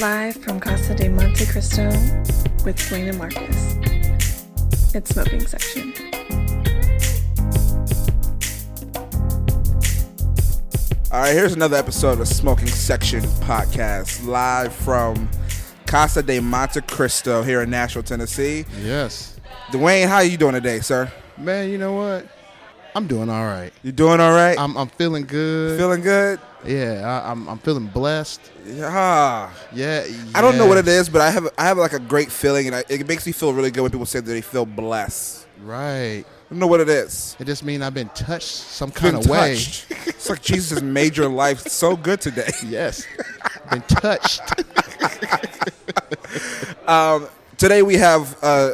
Live from Casa de Montecristo with Dwayne and Marcus. It's smoking section. All right, here's another episode of Smoking Section Podcast, live from Casa de Montecristo here in Nashville, Tennessee. Yes. Dwayne, how are you doing today, sir? Man, you know what? I'm doing all right. You doing all right? I'm, I'm feeling good. Feeling good? Yeah, I, I'm I'm feeling blessed. Yeah. Yeah. I don't know what it is, but I have I have like a great feeling, and I, it makes me feel really good when people say that they feel blessed. Right. I don't know what it is. It just means I've been touched some Been kind of way. it's like Jesus has made your life so good today. Yes. been touched. today we have uh,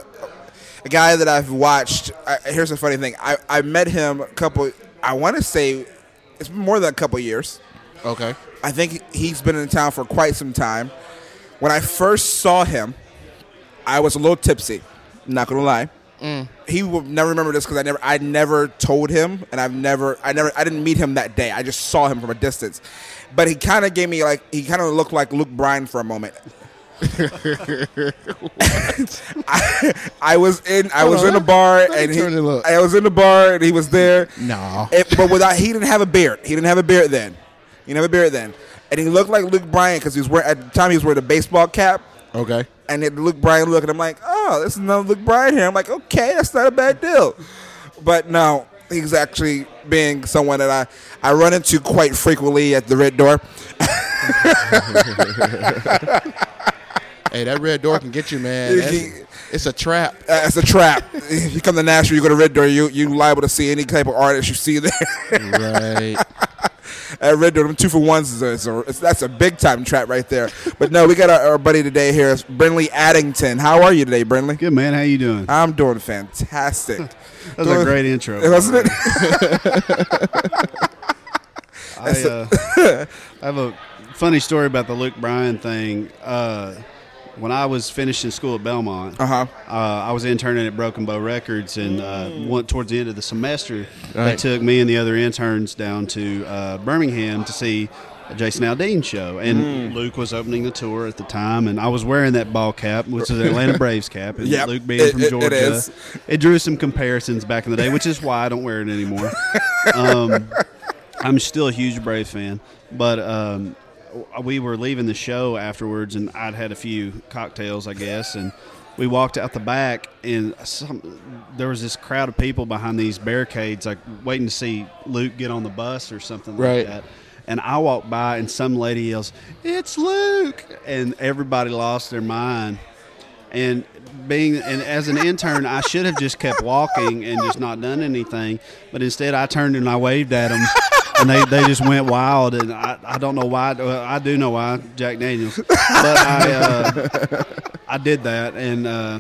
a guy that I've watched. I, here's a funny thing. I, I met him a couple. I want to say it's more than a couple years. Okay. I think he's been in town for quite some time. When I first saw him, I was a little tipsy. Not gonna lie. He will never remember this because I never, I never told him, and I've never, I never, I didn't meet him that day. I just saw him from a distance. But he kind of gave me like, he kind of looked like Luke Bryan for a moment. I, I was in, I was on, in a bar, and he, turn and look. I was in the bar, and he was there. No. It- but without he didn't have a beard. He didn't have a beard then. Have a beard then, and he looked like Luke Bryan because he was wearing at the time he was wearing a baseball cap, Okay. and it Luke Bryan look, and I'm like, oh, this is another Luke Bryan here. I'm like, okay, that's not a bad deal. But no, he's actually being someone that I I run into quite frequently at the Red Door. Hey, that red door can get you, man. That's- it's a trap. Uh, it's a trap. if you come to Nashville, you go to Red Door, you you liable to see any type of artist you see there. right. At Red Door, them two for ones is a, is a- it's- that's a big time trap right there. But no, we got our, our buddy today here, it's Brinley Addington. How are you today, Brinley? Good man, how you doing? I'm doing fantastic. That was a great intro, wasn't it? I, uh, I have a funny story about the Luke Bryan thing. Uh, when I was finishing school at Belmont, Uh huh. uh, I was interning at Broken Bow Records, and uh, one, towards the end of the semester, they took me and the other interns down to uh, Birmingham to see a Jason Aldean show. And Luke was opening the tour at the time, and I was wearing that ball cap, which is an Atlanta Braves cap. And Yep, Luke being it- from it- it Georgia, is. it drew some comparisons back in the day, which is why I don't wear it anymore. um, I'm still a huge Braves fan, but um, Uh, we were leaving the show afterwards, and I'd had a few cocktails, I guess, and we walked out the back, and some, there was this crowd of people behind these barricades, like waiting to see Luke get on the bus or something Right. like that. And I walked by, and some lady yells, "It's Luke!" and everybody lost their mind. And being and as an intern, I should have just kept walking and just not done anything. But instead, I turned and I waved at them, and they, they just went wild. And I, I don't know why. Well, I do know why, Jack Daniels. But I uh, I did that, and uh,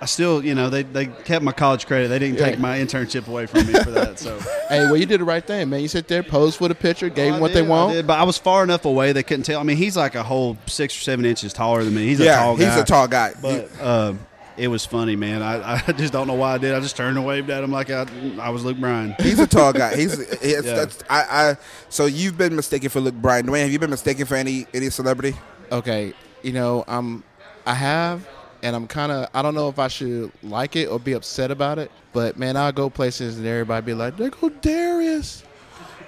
I still, you know, they, they kept my college credit. They didn't take my internship away from me for that. So Hey, well, you did the right thing, man. You sit there, posed for the picture, gave I them what did, they I want. did, but I was far enough away they couldn't tell. I mean, he's like a whole six or seven inches taller than me. He's a Yeah, tall guy. he's a tall guy. But um, it was funny, man. I, I just don't know why I did. I just turned and waved at him like I, I was Luke Bryan. He's a tall guy. He's, he's Yeah. that's, I, I. So you've been mistaken for Luke Bryan. Dwayne, have you been mistaken for any any celebrity? okay, you know, I'm, I have, and I'm kind of, I don't know if I should like it or be upset about it, but man, I'll go places and everybody be like, there go Darius.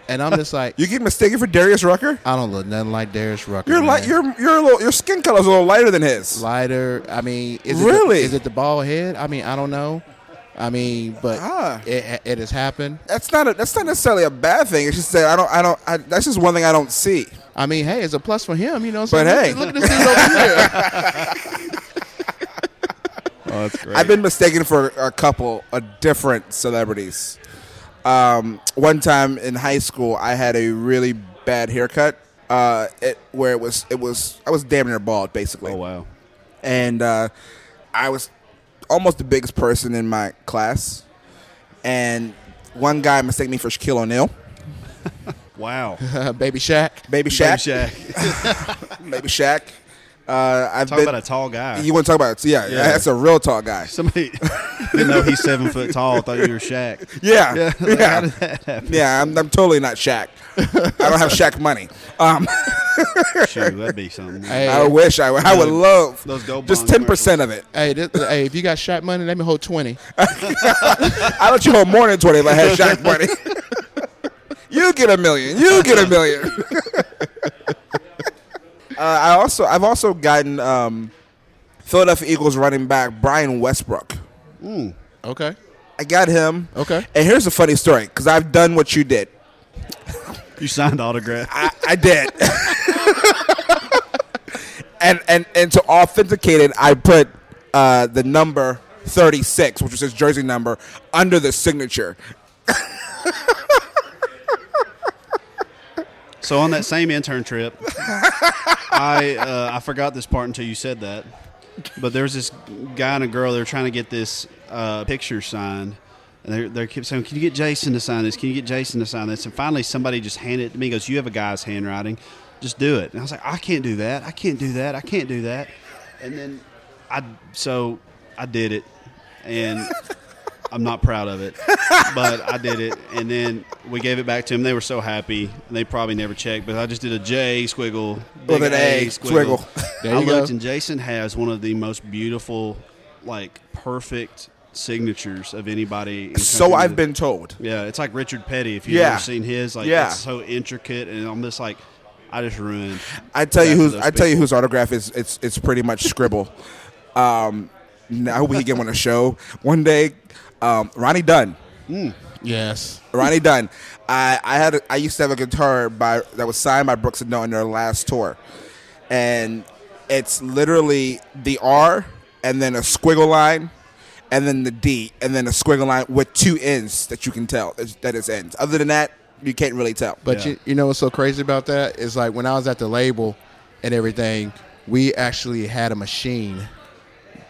And I'm just like, You get mistaken for Darius Rucker? I don't look nothing like Darius Rucker. You're man. like you're you're a little your skin color's a little lighter than his. lighter. I mean, is Really? It the, is it the bald head? I mean, I don't know. I mean, but Ah. it, it has happened. That's not a, that's not necessarily a bad thing. It's just that I don't I don't I, that's just one thing I don't see. I mean, hey, it's a plus for him, you know. What But I'm saying? hey. look, look at this dude over here. Oh, that's great. I've been mistaken for a couple of different celebrities. Um, one time in high school, I had a really bad haircut. Uh, it, where it was it was I was damn near bald basically. oh wow. and uh, I was almost the biggest person in my class. And one guy mistaken me for Shaquille O'Neal, Wow. Baby Shaq. Baby Baby Shaq, Shaq. Baby Shaq. Uh, I've Talk been. about a tall guy. you want to talk about? Yeah, Yeah. that's a real tall guy. Somebody didn't know he's seven foot tall. Thought you were Shaq. Yeah, Yeah. yeah, How did that happen? yeah. I'm, I'm totally not Shaq. I don't have Shaq money. Um, Shoot, that'd be something. Hey, I wish I would. I would love those Gold just ten percent of it. hey, this, hey, if you got shot money, let me hold twenty. I let you hold more than twenty if I had Shaq money. you get a million. You get a million. Uh, I also, I've also gotten um, Philadelphia Eagles running back Brian Westbrook. Ooh, okay. I got him. Okay. And here's a funny story because I've done what you did. You signed autograph. I, I did. and and and to authenticate it, I put uh, the number 36, which was his jersey number, under the signature. So on that same intern trip, I uh, I forgot this part until you said that. But there was this guy and a girl. They were trying to get this uh, picture signed, and they they kept saying, "Can you get Jason to sign this? Can you get Jason to sign this?" And finally, somebody just handed it to me. Goes, "You have a guy's handwriting. Just do it." And I was like, "I can't do that. I can't do that. I can't do that." And then I so I did it, and I'm not proud of it, but I did it. And then we gave it back to them. They were so happy. And they probably never checked, but I just did a J squiggle With an A squiggle. There I you looked, go. and Jason has one of the most beautiful, like perfect signatures of anybody. In So I've been told. Yeah, it's like Richard Petty. If you've Yeah. ever seen his, like Yeah. it's so intricate, and I'm just like, I just ruined. I tell you who's those I tell you whose autograph is it's it's pretty much scribble. Um, now we get on a show one day. Um, Ronnie Dunn. Yes. Ronnie Dunn. I I had a, I used to have a guitar by that was signed by Brooks and Dunn on their last tour, and it's literally the R and then a squiggle line, and then the D and then a squiggle line with two ends that you can tell is- that it's ends. Other than that, you can't really tell. But Yeah. you, you know what's so crazy about that is like when I was at the label and everything, we actually had a machine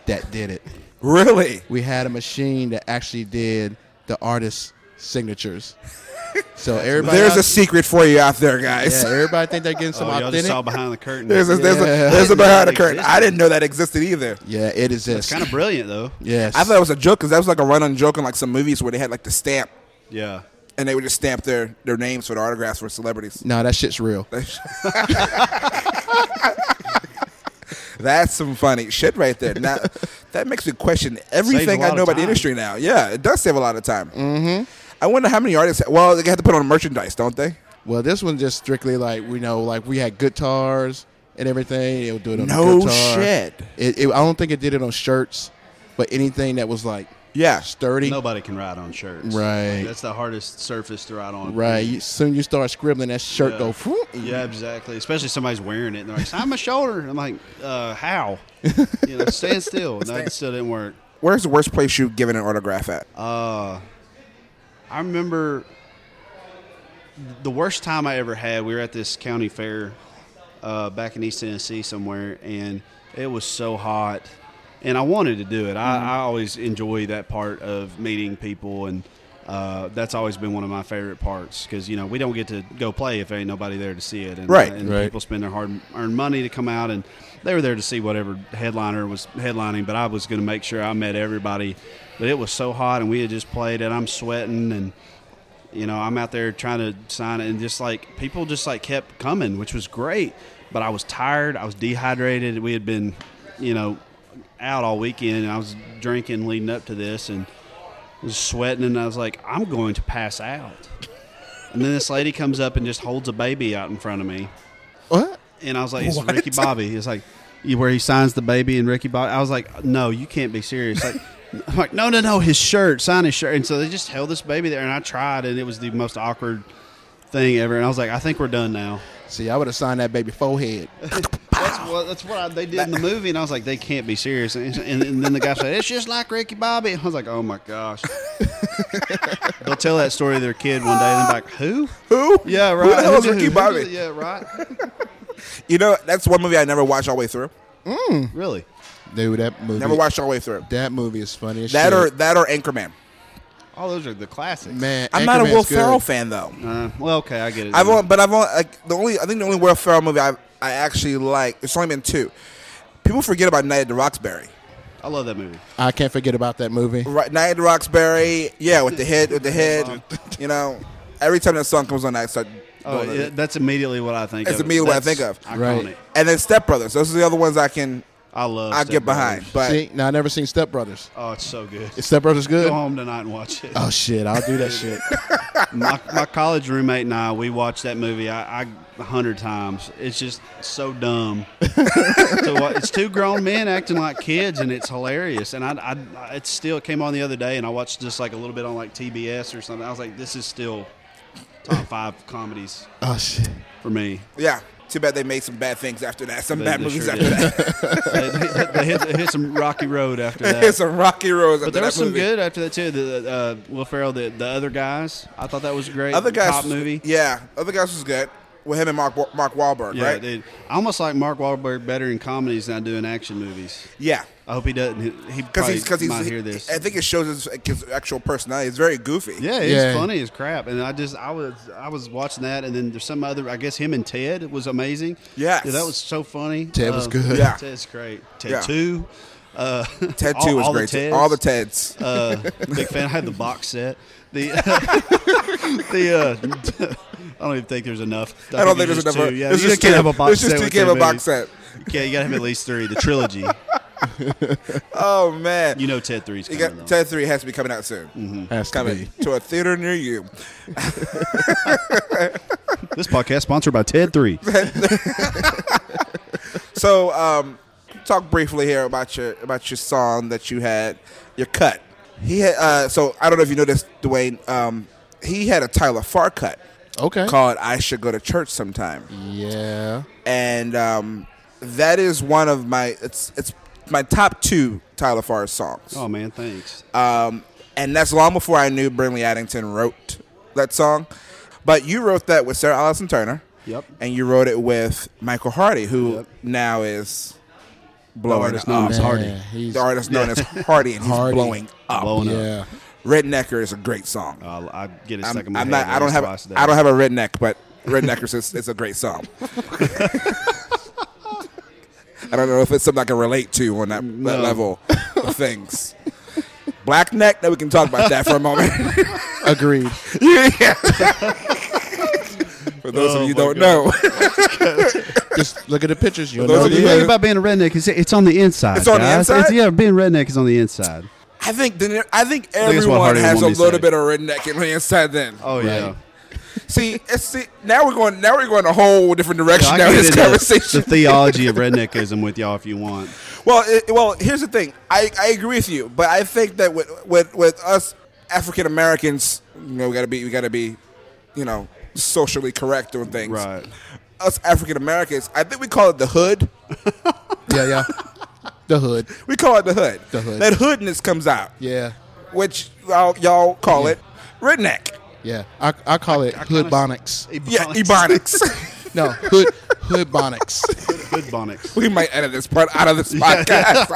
that did it. Really, We had a machine that actually did the artist's signatures. So everybody, there's out- a secret for you out there, guys. yeah, everybody think they're getting oh, some Oh, y'all just saw behind the curtain. There's a, there's a, there's a behind the curtain. Existed. I didn't know that existed either. yeah, it it's exists. kind of brilliant though. yes. I thought it was a joke because that was like a run-on joke in like some movies where they had like the stamp Yeah. and they would just stamp their, their names for the autographs for celebrities. no, that shit's real. That's some funny shit right there. Now that makes me question everything I know about the industry now. Yeah, it does save a lot of time. Mm-hmm. I wonder how many artists. Well, they have to put on merchandise, don't they? Well, this one just strictly like we know, like we had guitars and everything. It would do it on No guitar. shit. It, it, I don't think it did it on shirts, but anything that was like Yeah. sturdy. Nobody can write on shirts. Right. That's the hardest surface to write on. Right. You, soon you start scribbling, that shirt Yeah. go. whoop. Yeah, exactly. Especially somebody's wearing it and they're like, sign my shoulder. I'm like, uh, how? you know, stand still. No, it still didn't work. Where's the worst place you've given an autograph at? Uh, I remember the worst time I ever had. We were at this county fair uh, back in East Tennessee somewhere, and it was so hot. And I wanted to do it. I, I always enjoy that part of meeting people, and uh, that's always been one of my favorite parts because you know we don't get to go play if there ain't nobody there to see it, and, Right. and Right. people spend their hard-earned money to come out, and they were there to see whatever headliner was headlining. But I was going to make sure I met everybody. But it was so hot, and we had just played, and I'm sweating, and you know I'm out there trying to sign it, and just like people just like kept coming, which was great. But I was tired, I was dehydrated. We had been, you know, out all weekend, and I was drinking leading up to this, and was sweating, and I was like, I'm going to pass out. And then this lady comes up and just holds a baby out in front of me. What? And I was like, it's What? Ricky Bobby. It's like, where he signs the baby and Ricky Bobby. I was like, no, you can't be serious. Like, I'm like, no, no, no, his shirt, sign his shirt. And so they just held this baby there, and I tried, and it was the most awkward thing ever. And I was like, I think we're done now. See, I would have signed that baby forehead. That's what that's what I, they did in the movie, and I was like, they can't be serious. And, and, and then the guy said, it's just like Ricky Bobby. And I was like, oh my gosh. They'll tell that story to their kid one day, and they're like, who? Who? Yeah, right. Who the hell is Who- Ricky who- Bobby? Yeah, right. You know, that's one movie I never watched all the way through. Mm. Really? Dude, that movie. Never watched all the way through. That movie is funny as That shit. or that or Anchorman. Oh, those are the classics. man. I'm not a Anchorman's Will good. Ferrell fan though. Uh, well, okay, I get it. I've only, but I've only like the only I think the only Will Ferrell movie I I actually like. It's only been two. People forget about Night at the Roxbury. I love that movie. I can't forget about that movie. Right, Night at the Roxbury. Yeah, with the head, with the head. You know, every time that song comes on, I start Oh, No, yeah, that's immediately what I think. That's of. immediately what I That's think of. Iconic. Right. and then Step Brothers. Those are the other ones I can I love. I Step get behind. Brothers. But See, now I never seen Step Brothers. oh, it's so good. Is Step Brothers good? Go home tonight and watch it. Oh shit, I'll do that shit. my, my college roommate and I, we watched that movie I, I a hundred times. It's just so dumb. so what, it's two grown men acting like kids, and it's hilarious. And I, I, it still came on the other day, and I watched just like a little bit on like TBS or something. I was like, this is still top five comedies Oh shit. for me. yeah, too bad they made some bad things after that. Some They- bad they movies sure after did. that. they, they- they hit, they hit some rocky road after Here's hit some rocky roads. But there that was some movie. good after that too. The uh, Will Ferrell, the, the other guys. I thought that was great. Other guys, top movie. Yeah, other guys was good with him and Mark Mark Wahlberg, Yeah, right? dude. I almost like Mark Wahlberg better in comedies than I do in action movies. Yeah, I hope he doesn't. He, he because probably he's because he's. might he- hear this. I think it shows his, his actual personality. It's very goofy. yeah, he's Yeah. funny as crap. And I just I was I was watching that, and then there's some other. I guess him and Ted was amazing. Yes. yeah, that was so funny. Ted was Uh, good. Yeah. Ted's great. Ted Yeah. two. Uh, Ted all- Two was all great. too. Teds. All the Teds. Uh, big fan. I had the box set. The the uh, I don't even think there's enough. I don't think there's there's enough. Two. Yeah, there's you just can't have a box There's set. just two can't have a box set. Yeah, you gotta have at least three. The trilogy. Oh man, You know Ted three's coming. got. Ted Three has to be coming out soon. Mm-hmm. Has to Coming be. to a theater near you. This podcast sponsored by Ted Three. So, um, talk briefly here about your about your song that you had, your cut. He had. Uh, so I don't know if you know this, Dwayne. Um, he had a Tyler Farr cut Okay. called "I Should Go to Church Sometime," Yeah. and um, that is one of my. It's it's my top two Tyler Farr songs. Oh man, thanks. Um, and that's long before I knew Brinley Addington wrote that song. But you wrote that with Sarah Allison Turner. Yep. And you wrote it with Michael Hardy, who Yep. now is blowing artist up. known as Hardy. Man, he's- The artist known as Hardy, and he's Hardy. blowing up. Blowing up. yeah. Rednecker is a great song. Uh, I get it I'm, in my I'm head. not. I don't have. a day. I don't have a redneck, but Redneckers is, is a great song. I don't know if it's something I can relate to on that, that level of things. Black neck. Now we can talk about that for a moment. Agreed. yeah. For those Oh of you don't know, Just look at the pictures. You'll know the you The thing about being a redneck is it's on the inside. It's on the inside? It's- yeah, being redneck is on the inside. I think the, I think that's what everyone Hardy has a wanted me to little bit of redneck in the inside. Then Oh yeah. See, it's, see, now we're going now we're going a whole different direction I now in this conversation. the theology of redneckism with y'all if you want. Well, it, well, here's the thing. I, I agree with you, but I think that with with, with us African Americans, you know, we gotta be we gotta be, you know, socially correct on things. Right. Us African Americans, I think we call it the hood. Yeah, yeah. The hood. We call it the hood. The hood. That hoodness comes out, Yeah. which y'all, y'all call it redneck. Yeah. I, I call it hood bonics. Yeah, ebonics. No, hood hood bonics. Good bonics. we might edit this part out of this podcast.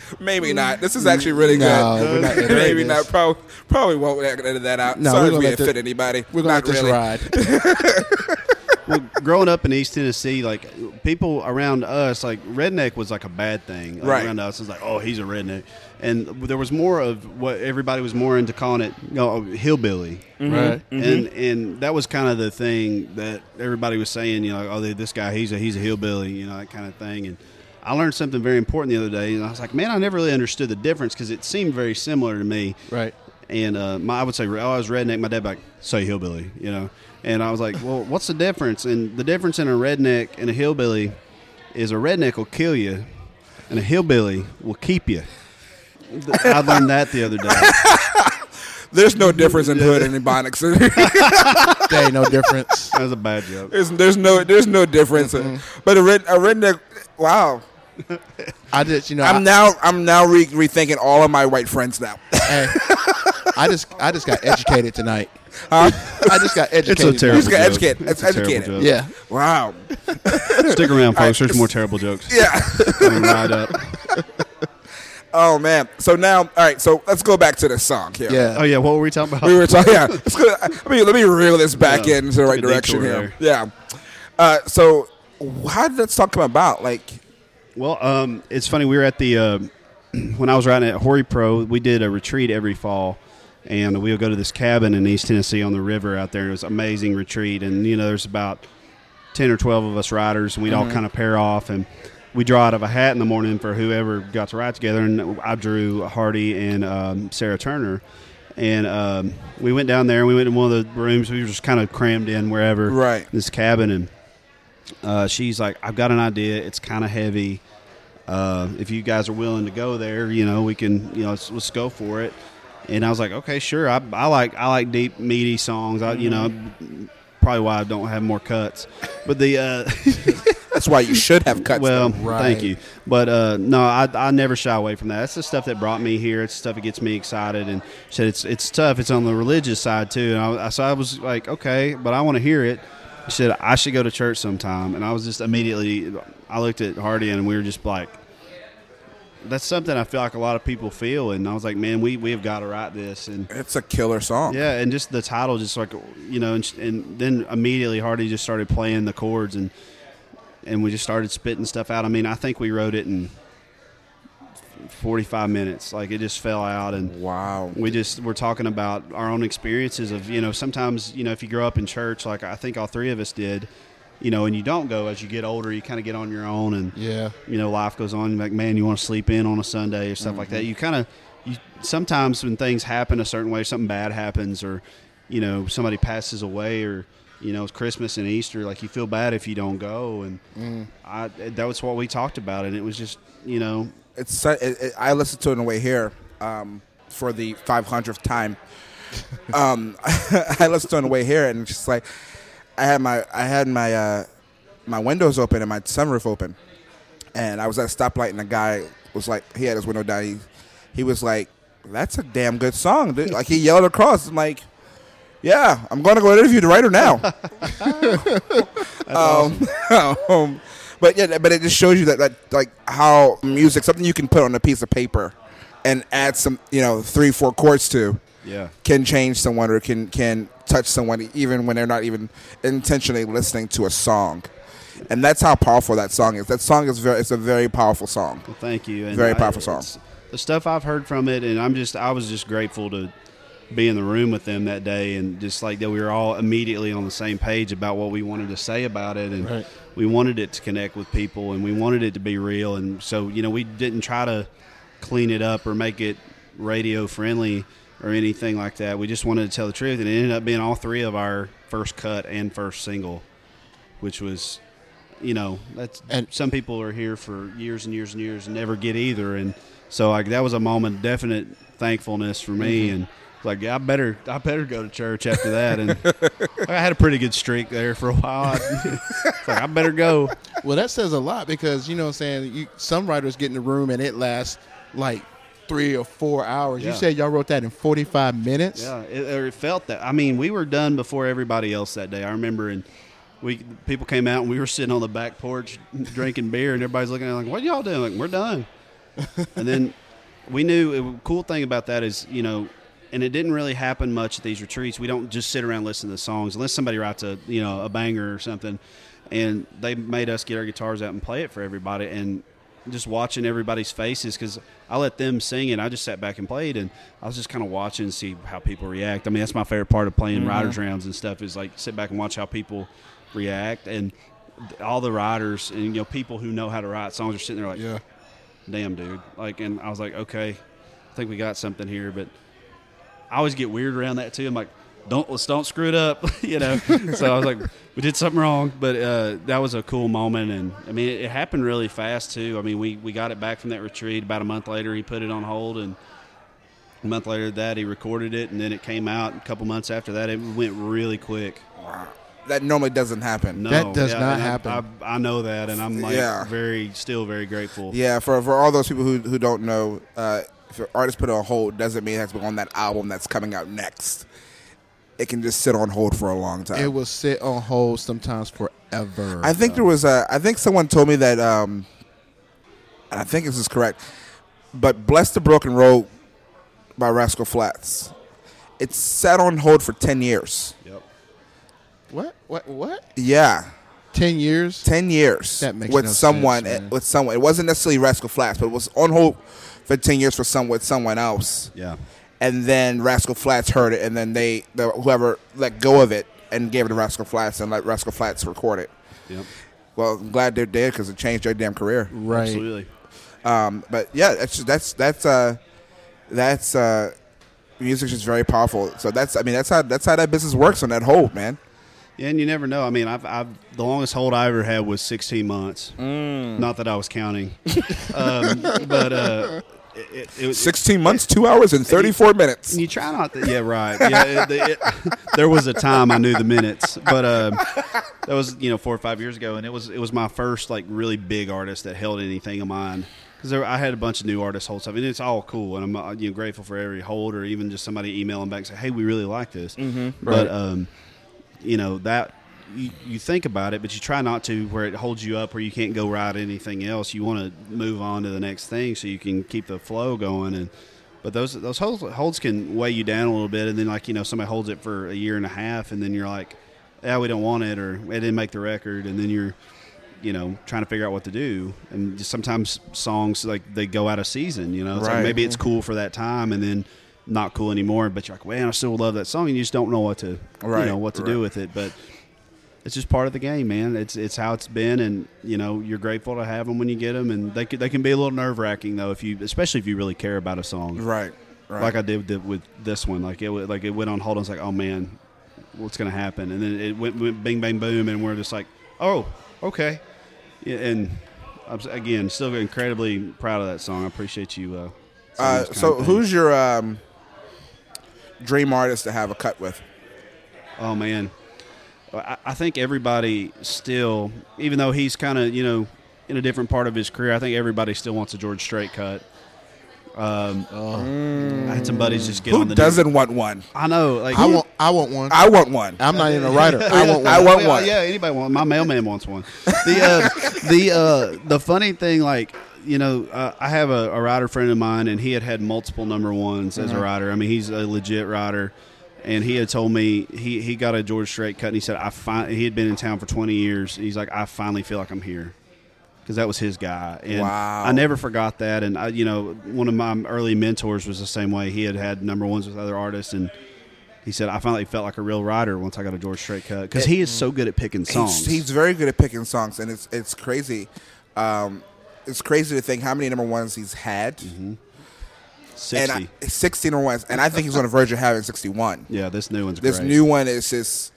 Maybe not. This is actually really good. We're not editing Maybe this. not. Probably, probably won't edit that out. No, Sorry we're if gonna we let the- offend anybody. We're gonna not let this really. ride. well, growing up in East Tennessee, like people around us, like redneck was like a bad thing. Like, Right. Around us, it's like, oh, he's a redneck, and there was more of what everybody was more into calling it, you know, hillbilly. Right. And and that was kind of the thing that everybody was saying, you know, oh, this guy, he's a he's a hillbilly, you know, that kind of thing. And I learned something very important the other day, and I was like, man, I never really understood the difference because it seemed very similar to me. Right. And uh, my, I would say, oh, I was redneck. My dad would be like, say hillbilly, you know. And I was like, well, what's the difference? And the difference in a redneck and a hillbilly is a redneck will kill you, and a hillbilly will keep you. I learned that the other day. There's no difference in hood and ebonics. There ain't no difference. That was a bad joke. there's, there's no there's no difference. Mm-hmm. But a red a redneck. Wow. I just, you know, I'm I, now I'm now re- rethinking all of my white friends now. hey, I just, I just got educated tonight. Huh? I just got educated. It's a terrible Just got joke. educated. It's It's a terrible educated. joke. Yeah. Wow. Stick around, right, folks. There's more terrible jokes. Yeah. Coming right up. oh man. So now, all right. So let's go back to the song here. Yeah. Oh yeah, what were we talking about? We were talking. Yeah. Let's go, I mean, let me reel this back Yeah. into the right direction detour here. Yeah. Uh, so how did that song come about? Like, Well, um, it's funny. We were at the uh, when I was writing at HoriPro. We did a retreat every fall, and we would go to this cabin in East Tennessee on the river out there. It was an amazing retreat, and you know, there's about ten or twelve of us writers, and we'd all kind of pair off and. We draw out of a hat in the morning for whoever got to write together, and I drew Hardy and um, Sarah Turner, and um, we went down there and we went in one of the rooms. We were just kind of crammed in wherever, Right. This cabin, and uh, she's like, "I've got an idea. It's kind of heavy. Uh, if you guys are willing to go there, you know, we can, you know, let's, let's go for it." And I was like, "Okay, sure. I, I like I like deep, meaty songs. I, you know, probably why I don't have more cuts, but the." Uh, That's why you should have cut. well. Right. thank you. But uh, no, I, I never shy away from that. That's the stuff that brought me here. It's the stuff that gets me excited. And she said it's it's tough. It's on the religious side too. And I, so I was like, okay, but I want to hear it. She said I should go to church sometime. And I was just immediately, I looked at Hardy and we were just like, that's something I feel like a lot of people feel. And I was like, man, we we have got to write this. And it's a killer song. yeah, and just the title, just like you know, and, and then immediately Hardy just started playing the chords, and and we just started spitting stuff out. I mean, I think we wrote it in forty five minutes. Like it just fell out, and Wow. we just we're talking about our own experiences of you know sometimes you know if you grow up in church like I think all three of us did, you know, and you don't go as you get older, you kind of get on your own and Yeah. you know, life goes on. Like, man, you want to sleep in on a Sunday or stuff like mm-hmm. that. You kind of, you sometimes when things happen a certain way, something bad happens, or you know, somebody passes away, or you know, it's Christmas and Easter. Like, you feel bad if you don't go, and mm. I that was what we talked about, and it was just, you know, It's it, it, I listened to it on the way here um, for the 500th time. um, I listened to it on the way here, and it's just like I had my I had my uh, my windows open and my sunroof open, and I was at a stoplight, and the guy was like, he had his window down. He, he was like, "That's a damn good song." Dude. Like he yelled across. I'm like, "Yeah, I'm going to go interview the writer now." um, um, but yeah, but it just shows you that, that like how music, something you can put on a piece of paper, and add some, you know, three, four chords to, yeah, can change someone or can can touch someone even when they're not even intentionally listening to a song, and that's how powerful that song is. That song is very, it's a very powerful song. Well, thank you. And Very I- powerful song. The stuff I've heard from it, and I'm just, I was just grateful to be in the room with them that day, and just like that we were all immediately on the same page about what we wanted to say about it, and Right. we wanted it to connect with people, and we wanted it to be real, and so you know we didn't try to clean it up or make it radio friendly or anything like that. We just wanted to tell the truth, and it ended up being all three of our first cut and first single, which was you know that's And- some people are here for years and years and years and never get either and so like that was a moment of definite thankfulness for me Mm-hmm. and like yeah, I better I better go to church after that. And I had a pretty good streak there for a while. It's like I better go. Well, that says a lot because you know what I'm saying? You, some writers get in the room and it lasts like three or four hours. You said y'all wrote that in 45 minutes. yeah it, or it felt that I mean we were done before everybody else that day. I remember and we people came out and we were sitting on the back porch drinking beer and everybody's looking at us like what y'all doing? Like we're done. And then we knew a cool thing about that is you know and it didn't really happen much at these retreats. We don't just sit around and listen to the songs unless somebody writes a you know a banger or something. And they made us get our guitars out and play it for everybody and just watching everybody's faces because I let them sing and I just sat back and played and I was just kind of watching to see how people react. I mean, that's my favorite part of playing mm-hmm. writers rounds and stuff is like sit back and watch how people react. And all the writers and you know people who know how to write songs are sitting there like, Yeah. damn dude. Like and i was like okay i think we got something here but i always get weird around that too. I'm like don't let's don't screw it up you know? So i was like we did something wrong but uh, that was a cool moment and i mean it, it happened really fast too. I mean we, we got it back from that retreat. About a month later he put it on hold and a month later that he recorded it and then it came out. A couple months after that it went really quick. That normally doesn't happen. no That does yeah, not I- happen. I, I know that and i'm like Yeah. very still very grateful. Yeah, for for all those people who who don't know, uh, if an artist put it on hold doesn't mean it has to be on that album that's coming out next. It can just sit on hold for a long time. It will sit on hold sometimes forever. I think there was a. I think someone told me that. Um, and I think this is correct, but "Bless the Broken Road" by Rascal Flatts. It's sat on hold for ten years. yep what? What? What? Yeah, 10 years? ten years That makes with no someone. sense, man. with someone. It wasn't necessarily Rascal Flatts, but it was on hold for ten years for some with someone else. yeah and then Rascal Flatts heard it, and then they the, whoever let go of it and gave it to Rascal Flatts and let Rascal Flatts record it. Yep. Well, I'm glad they're dead because it changed their damn career. Right. Absolutely. Um, but yeah, that's that's that's uh, that's uh, music is very powerful. So that's I mean that's how that's how that business works on that hold, man. Yeah, and you never know. I mean, I've, I've the longest hold I ever had was 16 months. Mm. Not that I was counting, um, but uh, it, it, it was 16 months, two hours, and 34 minutes. You try not to. Yeah, right. Yeah, it, it, there was a time I knew the minutes, but um, that was you know four or five years ago, and it was it was my first like really big artist that held anything of mine because I had a bunch of new artists hold stuff, and it's all cool, and I'm uh, you know grateful for every hold or even just somebody emailing back and say, hey, we really like this, mm-hmm, but um, you know that. You, you think about it, but you try not to where it holds you up, where you can't go write anything else. You want to move on to the next thing so you can keep the flow going. And but those those holds, holds can weigh you down a little bit, and then like you know somebody holds it for a year and a half, and then you're like, yeah, we don't want it, or it didn't make the record, and then you're, you know, trying to figure out what to do, and just sometimes songs like they go out of season, you know, it's Right. like maybe it's cool for that time, and then not cool anymore, but you're like, man, I still love that song, and you just don't know what to, Right, you know, what to do with it, but. It's just part of the game, man. It's it's how it's been, and you know you're grateful to have them when you get them, and they can, they can be a little nerve wracking though if you, especially if you really care about a song Right, right. like I did with, the, with this one. Like it, like it went on hold. I was like, oh man, what's gonna happen? And then it went, went bing bang boom, and we're just like, oh, okay. Yeah, and I'm, again, still incredibly proud of that song. I appreciate you. Uh, uh, so who's your um, dream artist to have a cut with? Oh man, I, I think everybody still, even though he's kind of you know in a different part of his career, I think everybody still wants a George Strait cut. Um, I had some buddies just get Who on the. doesn't want one? I know, like I want. I want one. I want one. I'm not even a writer. I want one. I want one. Yeah, anybody want my mailman wants one. The uh, the uh, the funny thing, like you know, uh, I have a, a writer friend of mine, and he had had multiple number ones as a writer. I mean, he's a legit writer, and he had told me he, he got a George Strait cut, and he said I fin- he had been in town for twenty years. He's like, I finally feel like I'm here. Because that was his guy, and Wow. I never forgot that. And I, you know, one of my early mentors was the same way. He had had number ones with other artists, and he said, "I finally felt like a real writer once I got a George Strait cut because he is so good at picking songs." He's, he's very good at picking songs, and it's it's crazy. Um, it's crazy to think how many number ones he's had. Mm-hmm. Sixty. And I, 60 number ones, and I think he's on the verge of having 61. yeah, this new one's This great. new one is just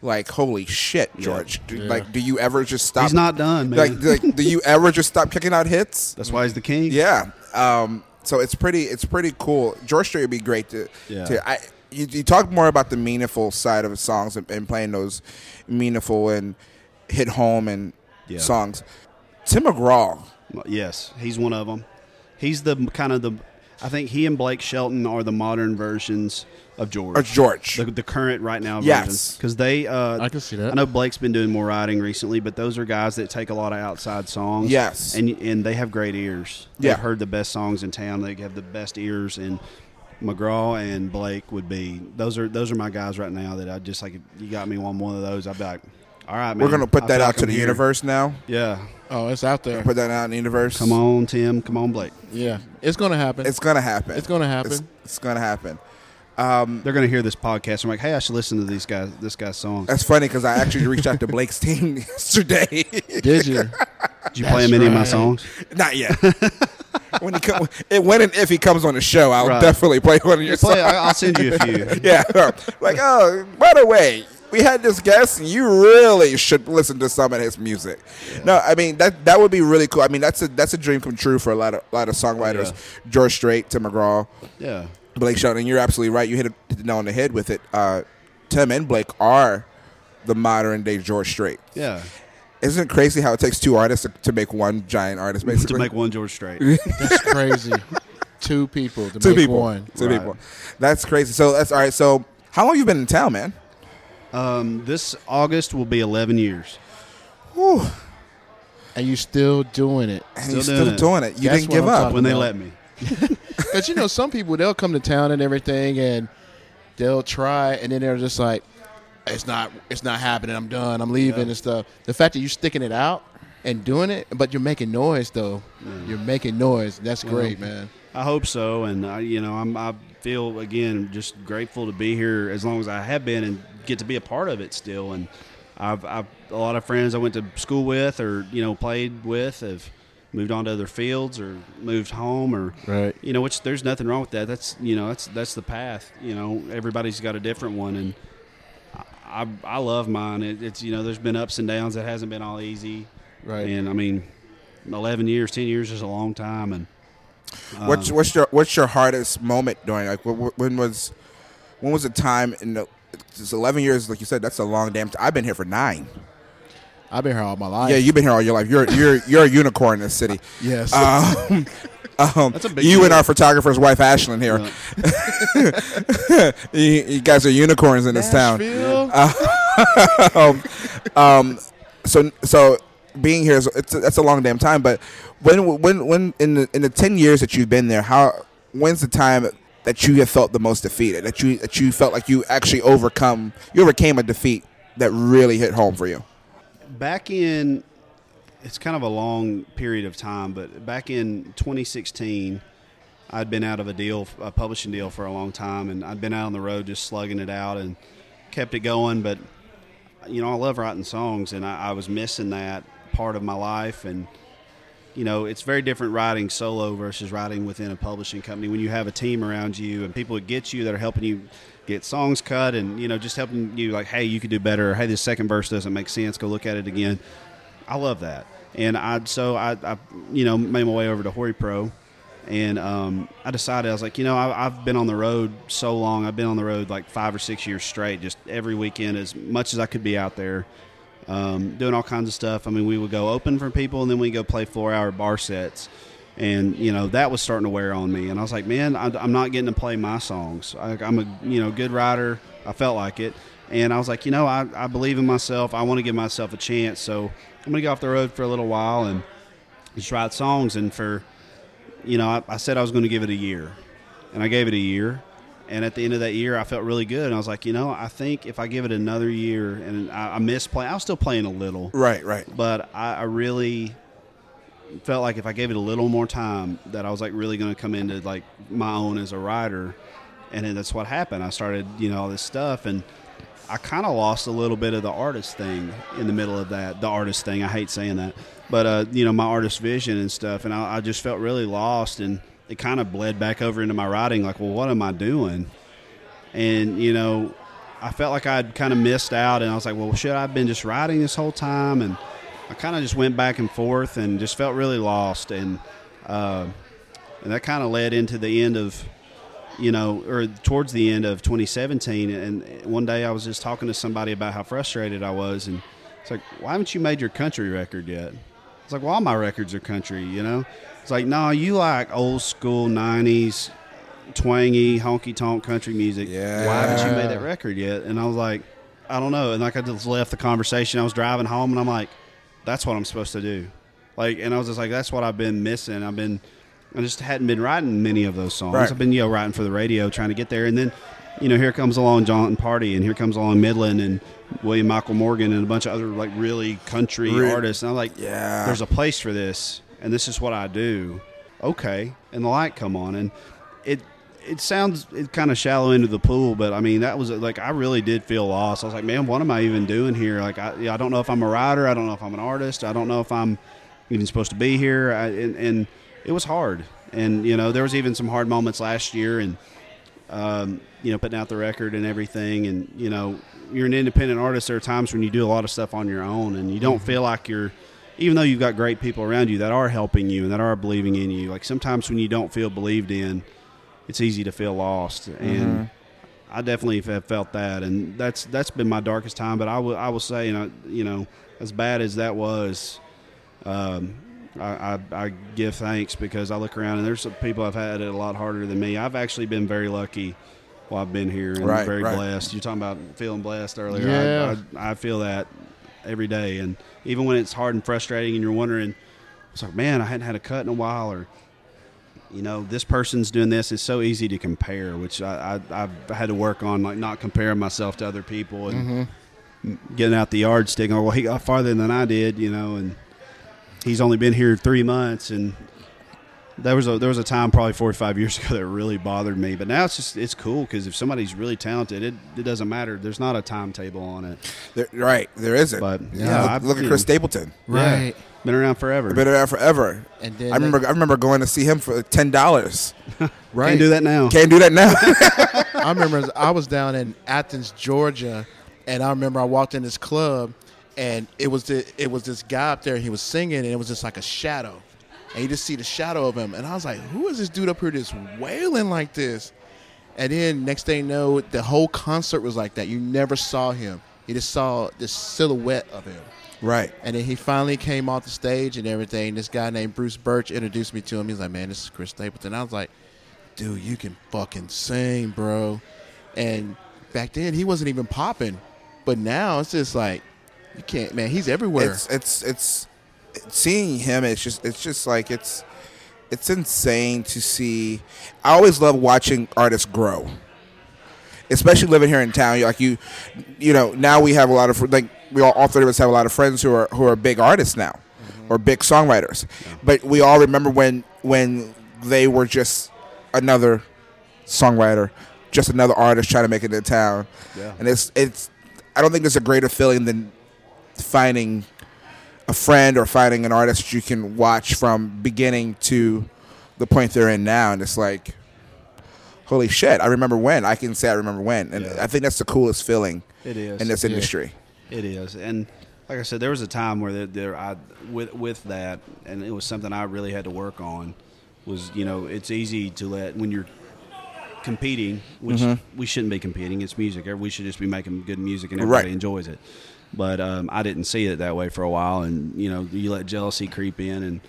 like holy shit, George. Do, Like, do you ever just stop? He's not done, man. Like, like, do you ever just stop kicking out hits? That's why he's the king. Yeah. Um, so it's pretty. It's pretty cool. George Strait would be great to. Yeah. to I, you, you talk more about the meaningful side of songs and, and playing those meaningful and hit home and Yeah. songs. Tim McGraw. Yes, he's one of them. He's the kind of the. I think he and Blake Shelton are the modern versions of George. Or George. The, the current right now Yes. Because they. Uh, I can see that. I know Blake's been doing more writing recently, but those are guys that take a lot of outside songs. Yes. and and they have great ears. Yeah. They've heard the best songs in town. They have the best ears, and McGraw and Blake would be those are those are my guys right now. That I just like. if You got me on one of those. I'd be like, all right, man. We're gonna put I that out to the here." universe now. Yeah, Oh, it's out there. Put that out in the universe. come on, Tim. Come on, Blake. Yeah, it's gonna happen. It's gonna happen. It's gonna happen. It's, it's gonna happen. Um, They're gonna hear this podcast. I'm like, hey, I should listen to these guys. This guy's song. That's funny because I actually reached out to Blake's team yesterday. Did you? Did you play him any of my songs? Not yet. when he come, it, when and if he comes on the show, I'll Right. definitely play one of your Play, songs. I- I'll send you a few. yeah, like oh, by the way, we had this guest, and you really should listen to some of his music. No, I mean that that would be really cool. I mean that's a that's a dream come true for a lot of a lot of songwriters. George Strait, Tim McGraw, Yeah, Blake Shelton. And you're absolutely right. You hit it hit the nail on the head with it. Uh, Tim and Blake are the modern day George Strait. yeah. Isn't it crazy how it takes two artists to, to make one giant artist? Basically, To make one George Strait. That's crazy. Two people to two make people. one. Two Right. people. That's crazy. So that's all right. So how long you been in town, man? Um, this August will be 11 years. Whew. And you still doing it. And Still you're doing still it. doing it. You That's didn't give I'm up. When they about. let me. Because you know, some people they'll come to town and everything, and they'll try, and then they're just like, "It's not, it's not happening. I'm done. I'm leaving Yeah. and stuff." The fact that you're sticking it out and doing it, but you're making noise though. You're making noise. That's great, man. I I hope so, and I, you know, I'm, I feel again just grateful to be here as long as I have been and get to be a part of it still. And I've, I've a lot of friends I went to school with or you know played with have moved on to other fields or moved home or Right. you know which there's nothing wrong with that. That's you know that's that's the path. You know everybody's got a different one and. I, I love mine. It, it's you know there's been ups and downs. It hasn't been all easy. Right. And I mean, 11 years, 10 years is a long time. And What's um, what's your what's your hardest moment during like wh- wh- when was when was the time in the it's 11 years like you said that's a long damn i I've been here for 9 I've been here all my life. yeah you've been here all your life you're you're you're a unicorn in this city Yes. um, um, That's a big you deal. and our photographer's wife Ashlyn here you, you guys are unicorns in this town Nashville? um, um, so so being here is it's that's a long damn time. But when when when in the in the ten years that you've been there, how when's the time that you have felt the most defeated? That you that you felt like you actually overcome you overcame a defeat that really hit home for you. back in, it's kind of a long period of time, but back in 2016, I'd been out of a deal, a publishing deal for a long time, and I'd been out on the road just slugging it out and kept it going. But you know, I love writing songs, and I, I was missing that part of my life. And you know, it's very different writing solo versus writing within a publishing company when you have a team around you and people that get you that are helping you get songs cut and you know just helping you like, hey, you could do better. Hey, this second verse doesn't make sense. Go look at it again. I love that, and I so I, I you know made my way over to HoriPro, and um, I decided I was like, you know, I, I've been on the road so long. I've been on the road like five or six years straight, just every weekend as much as I could be out there, um, doing all kinds of stuff. I mean, we would go open for people, and then we go play four-hour bar sets, and you know that was starting to wear on me. And I was like, man, I, I'm not getting to play my songs. I, I'm a you know good writer. I felt like it, and I was like, you know, I, I believe in myself. I want to give myself a chance. So I'm gonna go off the road for a little while and just write songs. And for you know, I, I said I was going to give it a year, and I gave it a year. And at the end of that year, I felt really good. And I was like, you know, I think if I give it another year, and I, I miss playing, I was still playing a little, Right, right. but I, I really felt like if I gave it a little more time, that I was like really going to come into like my own as a writer, and then that's what happened. I started, you know, all this stuff, and I kind of lost a little bit of the artist thing in the middle of that. The artist thing, I hate saying that, but uh, you know, my artist vision and stuff, and I, I just felt really lost, and it kind of bled back over into my writing. Like, well, what am I doing? And you know, I felt like I'd kind of missed out, and I was like, well, should I have been just writing this whole time? And I kind of just went back and forth, and just felt really lost, and uh, and that kind of led into the end of you know, or towards the end of 2017. And one day I was just talking to somebody about how frustrated I was, and it's like, why haven't you made your country record yet? It's like, well, all my records are country, you know. It's like, no, you like old school '90s twangy honky tonk country music. Yeah. Why haven't you made that record yet? And I was like, I don't know. And like I just left the conversation. I was driving home, and I'm like, that's what I'm supposed to do. Like, and I was just like, that's what I've been missing. I've been, I just hadn't been writing many of those songs. Right. I've been, you know, writing for the radio, trying to get there, and then, you know, here comes along Jon Pardi, and here comes along Midland and William Michael Morgan and a bunch of other like really country Re- artists. And I'm like, Yeah. there's a place for this, and this is what I do. Okay, and the light come on, and it it sounds it kind of shallow into the pool, but I mean that was like I really did feel lost. I was like, man, what am I even doing here? Like I I don't know if I'm a writer, I don't know if I'm an artist, I don't know if I'm even supposed to be here, I, and, and it was hard. And you know there was even some hard moments last year, and um, you know putting out the record and everything, and you know you're an independent artist. There are times when you do a lot of stuff on your own, and you don't feel like you're even though you've got great people around you that are helping you and that are believing in you, like sometimes when you don't feel believed in, it's easy to feel lost. And I definitely have felt that, and that's that's been my darkest time. But I will I will say, you know, you know, as bad as that was, um, I, I, I give thanks because I look around and there's some people I've had it a lot harder than me. I've actually been very lucky while I've been here and Right, very right. blessed. You're talking about feeling blessed earlier. Yeah. I, I, I feel that every day, and even when it's hard and frustrating, and you're wondering, it's like, man, I hadn't had a cut in a while, or you know, this person's doing this. It's so easy to compare, which I, I I've had to work on, like not comparing myself to other people and mm-hmm. getting out the yardstick. Oh, well, he got farther than I did, you know, and he's only been here three months, and There was a there was a time probably 45 years ago that really bothered me, but now it's just it's cool because if somebody's really talented, it, it doesn't matter. There's not a timetable on it. There, right, there isn't. But, yeah, yeah, look, I've- look at Chris. Stapleton. Right. Been around forever. Been around forever. And then I remember, I remember going to see him for ten dollars. Right. Can't do that now. Can't do that now. I remember I was down in Athens, Georgia, and I remember I walked in this club, and it was the, it was this guy up there. And he was singing, and it was just like a shadow, and you just see the shadow of him. And I was like, "Who is this dude up here just wailing like this?" And then next thing you know, the whole concert was like that. You never saw him. You just saw this silhouette of him. right. And then he finally came off the stage and everything. This guy named Bruce Birch introduced me to him. He's like, "Man, this is Chris Stapleton." I was like, "Dude, you can fucking sing, bro." And back then, he wasn't even popping, but now it's just like you can't. Man, he's everywhere. It's it's it's seeing him. It's just it's just like it's it's insane to see. I always love watching artists grow, especially living here in town. Like you, you know, now we have a lot of like we all, all three of us have a lot of friends who are who are big artists now, mm-hmm. or big songwriters. But we all remember when when they were just another songwriter, just another artist trying to make it in town. Yeah. And it's it's. I don't think there's a greater feeling than finding a friend or finding an artist you can watch from beginning to the point they're in now, and it's like, holy shit! I remember when. I can say I remember when, and Yeah. I think that's the coolest feeling It is. in this Yeah. industry. It is, and like I said, there was a time where there, there I with with that, and it was something I really had to work on. Was you know, it's easy to let when you're competing, which mm-hmm. we shouldn't be competing. It's music. We should just be making good music, and everybody Right. enjoys it. But um, I didn't see it that way for a while, and you know, you let jealousy creep in, and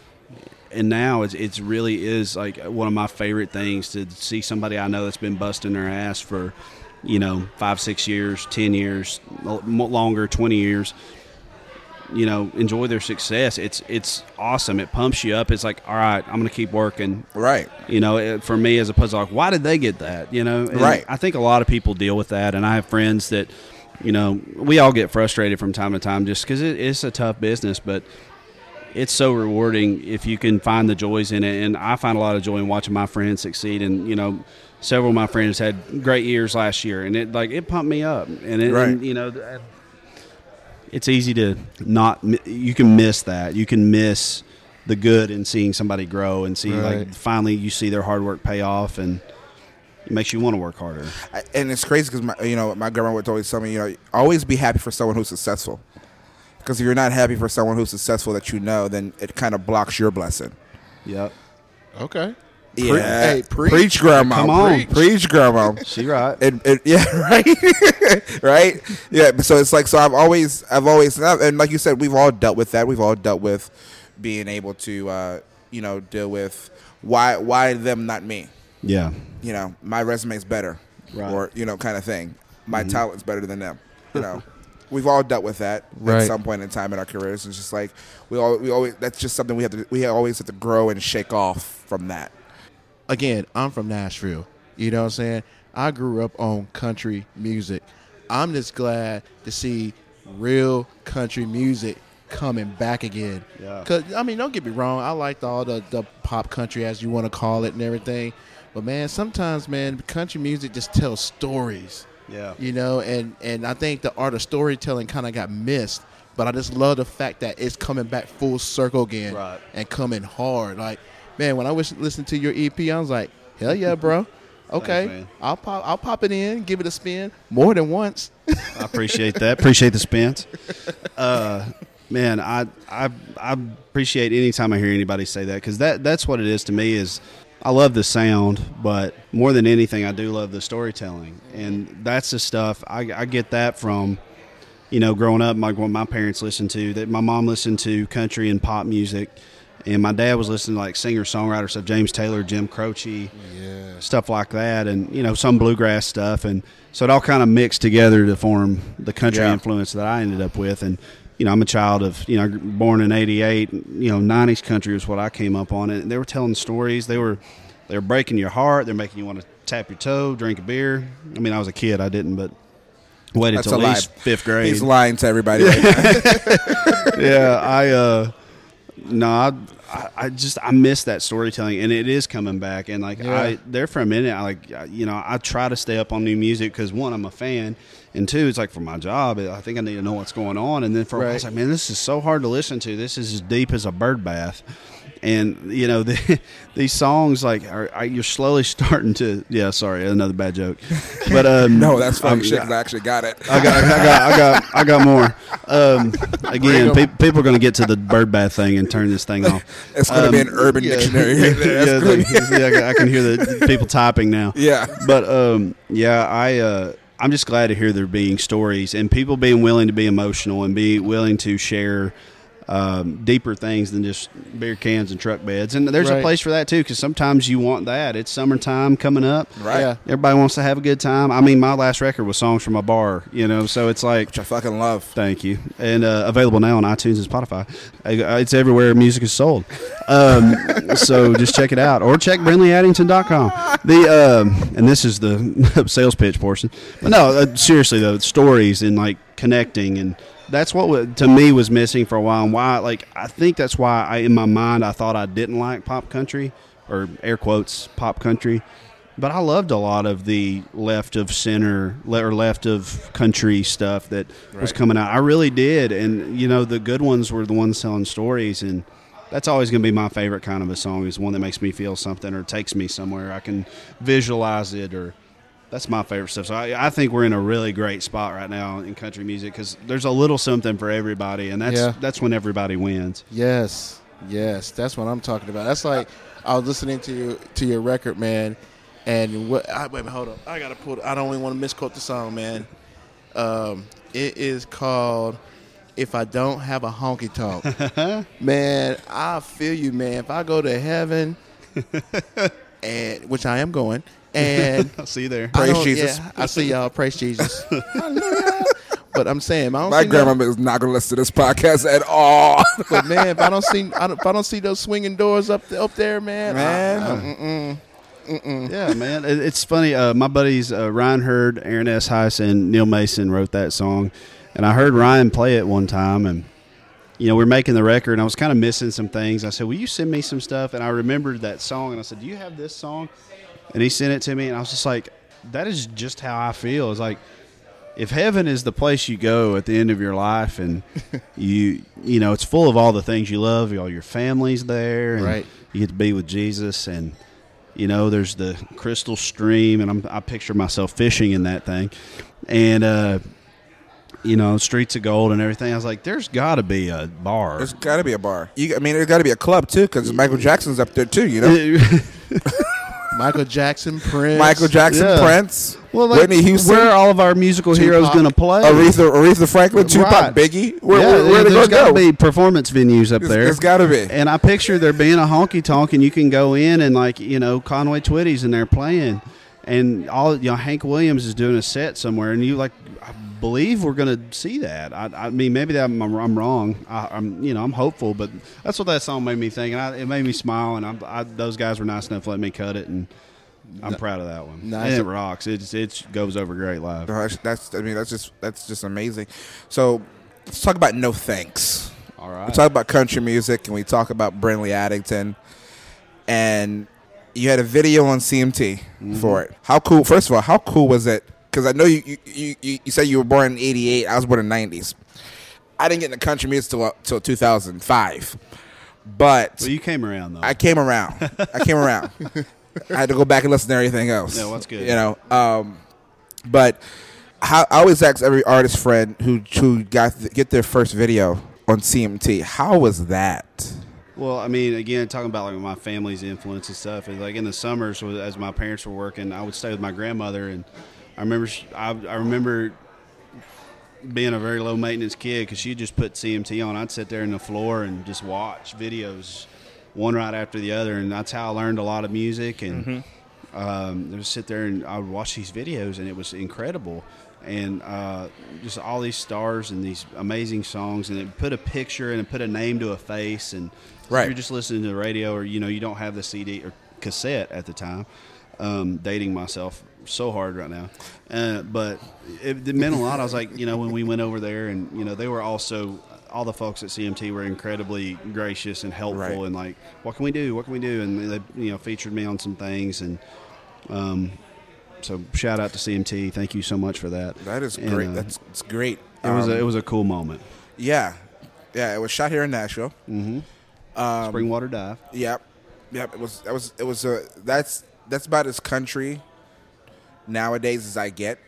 and now it's it's really is like one of my favorite things to see somebody I know that's been busting their ass for you know five six years ten years longer 20 years you know enjoy their success. It's it's awesome. It pumps you up. It's like all right i'm gonna keep working. Right. you know it, for me as opposed to like why did they get that? You know And Right. i think a lot of people deal with that. And i have friends that you know we all get frustrated from time to time just because it, it's a tough business but it's so rewarding if you can find the joys in it. And i find a lot of joy in watching my friends succeed. And you know several of my friends had great years last year and it like it pumped me up. And, it, Right. and you know uh, it's easy to not you can miss that. You can miss the good in seeing somebody grow and see like finally you see their hard work pay off and it makes you want to work harder I, and it's crazy because my you know my grandma would always tell me you know always be happy for someone who's successful because if you're not happy for someone who's successful that you know then it kind of blocks your blessing. yep okay. Yeah, hey, preach. preach, grandma. Come on. preach, grandma. she right It, it, yeah, right, right. Yeah, so it's like so. I've always, I've always, and like you said, we've all dealt with that. We've all dealt with being able to, uh, you know, deal with why, why them, not me. Yeah You know, my resume's better, Right. or you know, kind of thing. My mm-hmm. talent's better than them. You know, we've all dealt with that Right. at some point in time in our careers. It's just like we all, we always. That's just something we have to. We always have to grow and shake off from that. again, I'm from Nashville. You know what I'm saying? I grew up on country music. I'm just glad to see real country music coming back again. Yeah. Cause I mean, don't get me wrong. I liked all the the pop country as you want to call it and everything. But man, sometimes man, country music just tells stories. yeah You know, and and I think the art of storytelling kind of got missed. But I just love the fact that it's coming back full circle again Right. and coming hard. Like, man, when I was listening to your EP, I was like, hell yeah, bro. Okay, man. I'll pop, I'll pop it in, give it a spin more than once. I appreciate that. Appreciate the spins. Uh, man, I, I I appreciate any time I hear anybody say that because that that's what it is to me. Is I love the sound, but more than anything, I do love the storytelling, and that's the stuff I, I get that from. You know, growing up, like what my parents listened to, that my mom listened to country and pop music, and my dad was listening to like singer songwriter stuff, James Taylor, Jim Croce, Yeah. stuff like that, and you know some bluegrass stuff, and so it all kind of mixed together to form the country Yeah. influence that I ended up with. And you know, I'm a child of you know born in '88. You know, '90s country was what I came up on, and they were telling stories. They were they were breaking your heart. They're making you want to tap your toe, drink a beer. I mean, I was a kid, I didn't, but waited That's at least fifth grade He's lying to everybody. Right now. yeah, I uh No, I, I, I just I miss that storytelling, and it is coming back. And like Yeah. I, there for a minute, I like you know I try to stay up on new music because one, I'm a fan, and two, it's like for my job, I think I need to know what's going on. And then for while, I was like, man, this is so hard to listen to. This is as deep as a bird bath. And you know the, these songs, like are, are, you're slowly starting to. Yeah, sorry, another bad joke. But um, No, that's um, shit. 'cause I actually got it. I got, I got, I got, I got more. Um, again, pe- people are going to get to the bird bath thing and turn this thing off. It's going to be an urban yeah. dictionary. yeah, That's gonna like, yeah, I can- I can hear the people typing now. yeah. But um, yeah, I uh, I'm just glad to hear there being stories and people being willing to be emotional and be willing to share um, deeper things than just beer cans and truck beds. And there's a place for that too, because sometimes you want that. It's summertime coming up. Right. Yeah. Everybody wants to have a good time. I mean, my last record was songs from a bar, you know, so it's like Which I fucking love. Thank you. And uh, available now on iTunes and Spotify. It's everywhere music is sold. Um, so just check it out. Or check BrinleyAddington.com. The, um, and this is the sales pitch portion. But no, uh, seriously, though, stories and like connecting. And that's what to me was missing for a while. And why, like, I think that's why I, in my mind, I thought I didn't like pop country or air quotes pop country. But I loved a lot of the left of center or left of country stuff that was coming out. I really did, and you know the good ones were the ones telling stories, and that's always going to be my favorite kind of a song. Is one that makes me feel something or takes me somewhere. I can visualize it, or that's my favorite stuff. So I, I think we're in a really great spot right now in country music because there's a little something for everybody, and that's Yeah. that's when everybody wins. Yes, yes, that's what I'm talking about. That's like I was listening to your, to your record, man, and what? I, wait minute, hold up. I gotta pull. I don't even want to misquote the song, man. Um, it is called "If I Don't Have a Honky Tonk." man, I feel you, man. If I go to heaven, and which I am going, and I'll see you there. I Praise don't- Jesus. yeah, I see y'all. Praise Jesus. But I'm saying, I don't My grandma is not going to listen to this podcast at all. but man, if I don't see, I don't, if I don't see those swinging doors up up there, man, Man. I- I- mm-mm. Yeah, man. It, it's funny. Uh, my buddies uh, Ryan Hurd, Aaron Eshuis, and Neil Mason wrote that song, and I heard Ryan play it one time, and you know we are making the record, and I was kind of missing some things. I said, "Will you send me some stuff?" And I remembered that song, and I said, "Do you have this song?" And he sent it to me, and I was just like, "That is just how I feel." It's like if heaven is the place you go at the end of your life, and you you know it's full of all the things you love, all your family's there, and Right. you get to be with Jesus, and you know there's the crystal stream, and I'm, I picture myself fishing in that thing, and uh, you know streets of gold and everything. I was like, there's got to be a bar. There's got to be a bar. You, I mean, there's got to be a club too, because Michael Jackson's up there too. You know, Michael Jackson, Prince, Michael Jackson, Yeah. Prince, well, like, Whitney Houston, where are all of our musical heroes going to play? Aretha, Aretha Franklin, Tupac, Right. Biggie. Where, yeah, where, where they there's going to got to be performance venues up It's- there. it's gotta be. And I picture there being a honky tonk, and you can go in and like you know Conway Twitty's in there playing, and all you know Hank Williams is doing a set somewhere, and you like believe we're going to see that. I, I mean maybe that I'm, I'm wrong. I, I'm you know I'm hopeful, but that's what that song made me think, and I, it made me smile, and I'm, I, those guys were nice enough to let me cut it, and I'm proud of that one. Nice. And it rocks. It it goes over great live. That's I mean that's just that's just amazing. So let's talk about no thanks. All right. We talk about country music and we talk about Brinley Addington, and you had a video on CMT mm-hmm. for it. How cool? First of all, how cool was it? Because I know you you, you you you said you were born in '88. I was born in '90s. I didn't get into country music till till 2005, but Well, you came around though. I came around. I came around. I had to go back and listen to everything else. Yeah, what's good. You know, um, but how, I always ask every artist friend who who got get their first video on CMT, how was that? Well, I mean, again, talking about like my family's influence and stuff. Like in the summers, as my parents were working, I would stay with my grandmother, and I remember, I, I remember being a very low maintenance kid because she just put CMT on. I'd sit there in the floor and just watch videos, one right after the other, and that's how I learned a lot of music. And um, just sit there and I would watch these videos, and it was incredible. And uh, just all these stars and these amazing songs, and it put a picture and it put a name to a face. And if Right. you're just listening to the radio, or you know, you don't have the CD or cassette at the time. Um, dating myself so hard right now, uh, but it, it meant a lot. I was like, you know, when we went over there, and you know, they were also all the folks at CMT were incredibly gracious and helpful, Right. and like, what can we do? What can we do? And they you know featured me on some things, and um, so shout out to CMT. Thank you so much for that. That is And, great. uh, That's it's great. it was Um, a, it was a cool moment. yeah, yeah. It was shot here in Nashville. Mm-hmm. Um, Springwater Dive. Yep, yep. It was. That was. It was a. That's that's about as country nowadays as I get.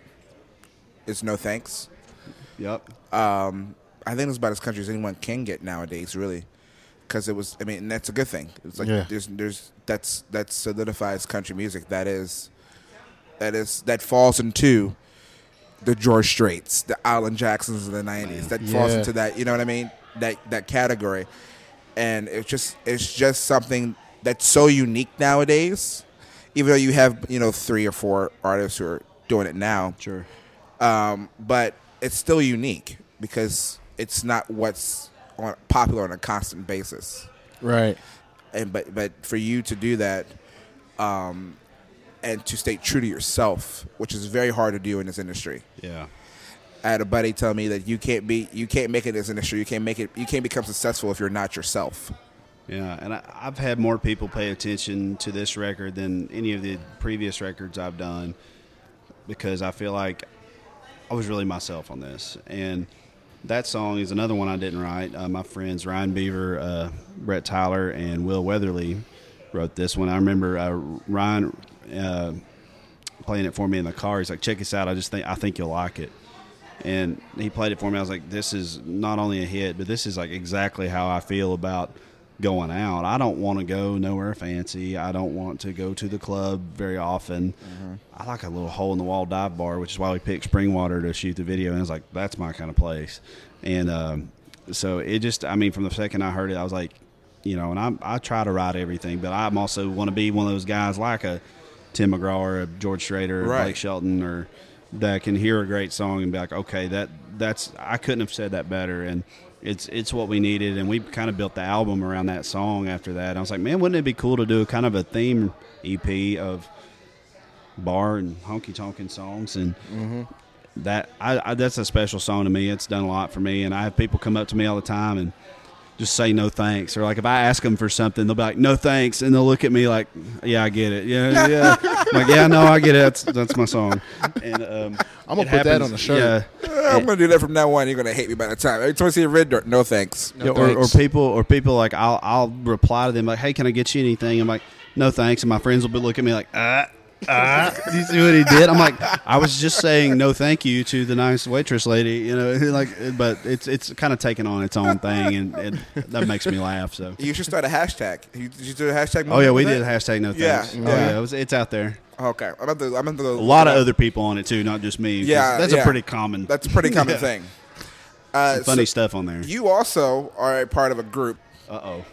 It's no thanks. Yep. Um, I think it's about as country as anyone can get nowadays, really, because it was. I mean, that's a good thing. It's like Yeah. there's there's that's that solidifies country music. That is that is that falls into the George Straits, the Alan Jacksons of the '90s. That falls into that. You know what I mean? That that category, and it's just it's just something that's so unique nowadays. Even though you have you know three or four artists who are doing it now, Sure. um, but it's still unique because it's not what's on, popular on a constant basis. Right. And but but for you to do that, um, and to stay true to yourself, which is very hard to do in this industry. Yeah. I had a buddy tell me that you can't be you can't make it in this industry. You can't make it. You can't become successful if you're not yourself. Yeah, and I, I've had more people pay attention to this record than any of the previous records I've done because I feel like I was really myself on this. And that song is another one I didn't write. Uh, my friends Ryan Beaver, uh, Brett Tyler, and Will Weatherly wrote this one. I remember uh, Ryan uh, playing it for me in the car. He's like, "Check this out. I just think I think you'll like it." and he played it for me. I was like, this is not only a hit, but this is like exactly how I feel about going out. I don't want to go nowhere fancy. I don't want to go to the club very often. I like a little hole in the wall dive bar, which is why we picked Springwater to shoot the video. And I was like, that's my kind of place. And um, so it just, I mean, from the second I heard it, I was like, you know, and I, I try to write everything, but I'm also want to be one of those guys like a Tim McGraw or a George Strader or Right. Blake Shelton or that can hear a great song and be like, okay, that that's I couldn't have said that better, and it's it's what we needed, and we kind of built the album around that song. After that, I was like, man, wouldn't it be cool to do kind of a theme EP of bar and honky tonkin songs and. Mm-hmm. That I, I that's a special song to me. It's done a lot for me, and I have people come up to me all the time and just say no thanks, or like if I ask them for something, they'll be like no thanks, and they'll look at me like, yeah, I get it, yeah, yeah, I'm like yeah, no, I get it. That's that's my song. And um, I'm gonna it put that on the shirt. Yeah, I'm gonna do that from now on. You're gonna hate me by the time. Every time I see a red dirt, no thanks. No Yeah, or, or people or people like I'll I'll reply to them like, hey, can I get you anything? I'm like, no thanks, and my friends will be looking at me like, ah. Ah, you see what he did? I'm like, I was just saying no, thank you to the nice waitress lady, you know, like, but it's it's kind of taking on its own thing, and it, that makes me laugh. So, You should start a hashtag. You, did you do a hashtag? oh yeah, we did that? hashtag no Yeah, thanks. yeah. Oh yeah, it was, it's out there. Okay, I'm about to. I'm about to A lot of other people on it too, not just me. Yeah, that's yeah. a pretty common. That's a pretty common Yeah. thing. Uh, funny so stuff on there. you also are a part of a group Uh oh.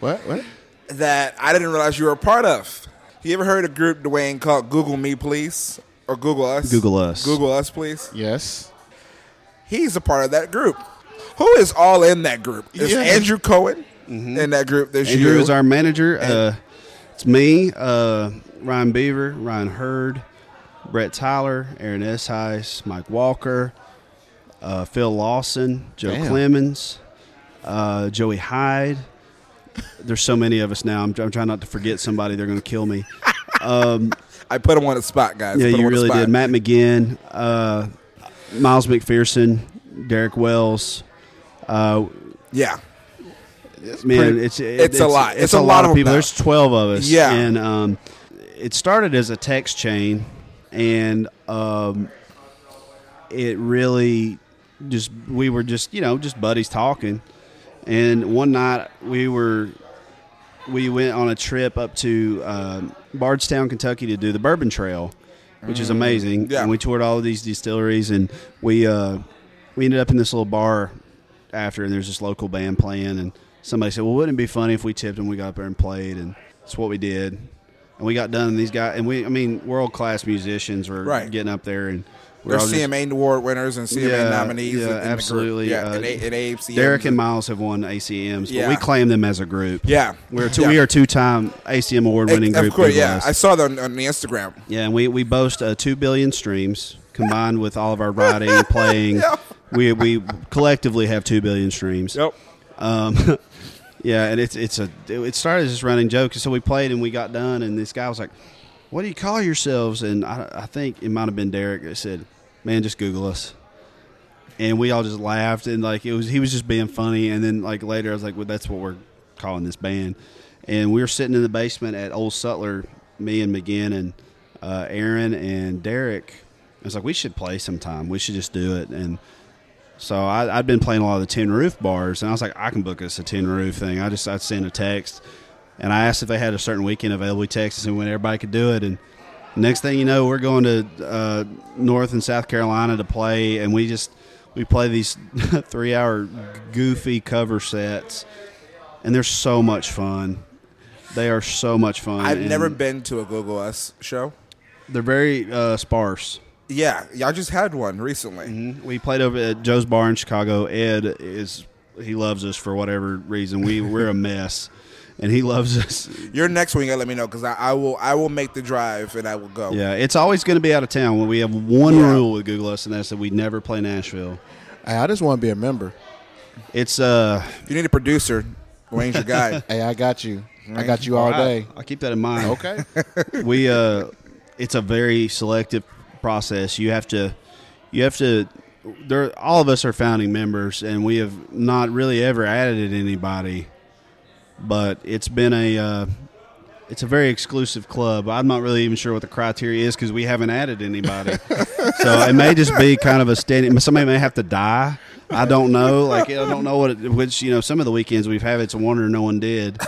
What? What? that I didn't realize you were a part of. You ever heard a group, Dwayne, called Google Me, please, or Google Us? Google Us. Google Us, please. Yes. He's a part of that group. Who is all in that group? Is Yeah. Andrew Cohen in that group? There's. Andrew you. is our manager. Uh, it's me, uh, Ryan Beaver, Ryan Hurd, Brett Tyler, Aaron S. Eshuis, Mike Walker, uh, Phil Lawson, Joe Damn. Clemens, uh, Joey Hyde. There's so many of us now. I'm, I'm trying not to forget somebody. They're going to kill me. I put him on the spot, guys. Yeah, Put you really did. Matt McGinn, uh, Miles McPherson, Derek Wells. Uh, Yeah, man, pretty- it's It's a lot. It's, It's a, a lot, lot of of people. them There's twelve of us. Yeah. and um, it started as a text chain, and um, it really just we were just you know just buddies talking, and one night we were we went on a trip up to um, Bardstown, Kentucky to do the Bourbon Trail, which is amazing. Yeah. And we toured all of these distilleries, and we uh, we ended up in this little bar after, and there's this local band playing, and somebody said, "Well, wouldn't it be funny if we tipped and we got up there and played?" And that's what we did. And we got done, and these guys, and we, I mean, world class musicians were Right. getting up there, and just- CMA award winners and CMA Yeah, nominees. yeah, in- in the group. absolutely. Yeah, Uh, and, A- and AFCMs. Derek and Miles have won ACMs, Yeah. but we claim them as a group. Yeah, We're two, Yeah. we are two time ACM award winning Of group. course, yeah. I saw that on, the Instagram. Yeah, and we, we boast uh, 2 billion streams combined with all of our writing, playing, we we collectively have two billion streams. Yep. Um, yeah, and it's it's a it started as just running joke. So we played and we got done, and this guy was like, "What do you call yourselves?" And I, I think it might have been Derek that said, "Man, just Google us." And we all just laughed and like it was he was just being funny. And then like later I was like, "Well, that's what we're calling this band." And we were sitting in the basement at Old Sutler, me and McGinn and uh, Aaron and Derek. I was like, "We should play sometime. We should just do it." And so I, I'd been playing a lot of the Tin Roof bars, and I was like, I can book us a Tin Roof thing. I just I'd send a text, and I asked if they had a certain weekend available. We texted and when everybody could do it, and next thing you know, we're going to uh, North and South Carolina to play, and we just we play these three hour goofy cover sets, and they're so much fun. They are so much fun. I've and never been to a Google Us show. They're very uh, sparse. Yeah, y'all just had one recently. Mhm. We played over at Joe's Bar in Chicago. Ed is he loves us for whatever reason. We we're a mess, and he loves us. Your next one, you gotta let me know because I, I will I will make the drive and I will go. Yeah, it's always going to be out of town. When we have one Yeah. rule with Google Us, and that's that we never play Nashville. Hey, I just want to be a member. It's uh, if You need a producer. Wayne's your guy. Hey, I got you. I got you all day. I'll keep that in mind. Okay. we uh it's a very selective process you have to you have to there all of us are founding members and we have not really ever added anybody but it's been a uh, it's a very exclusive club i'm not really even sure what the criteria is because we haven't added anybody so it may just be kind of a standing somebody may have to die I don't know. Like I don't know what. It, which you know, some of the weekends we've had, it's a wonder no one did.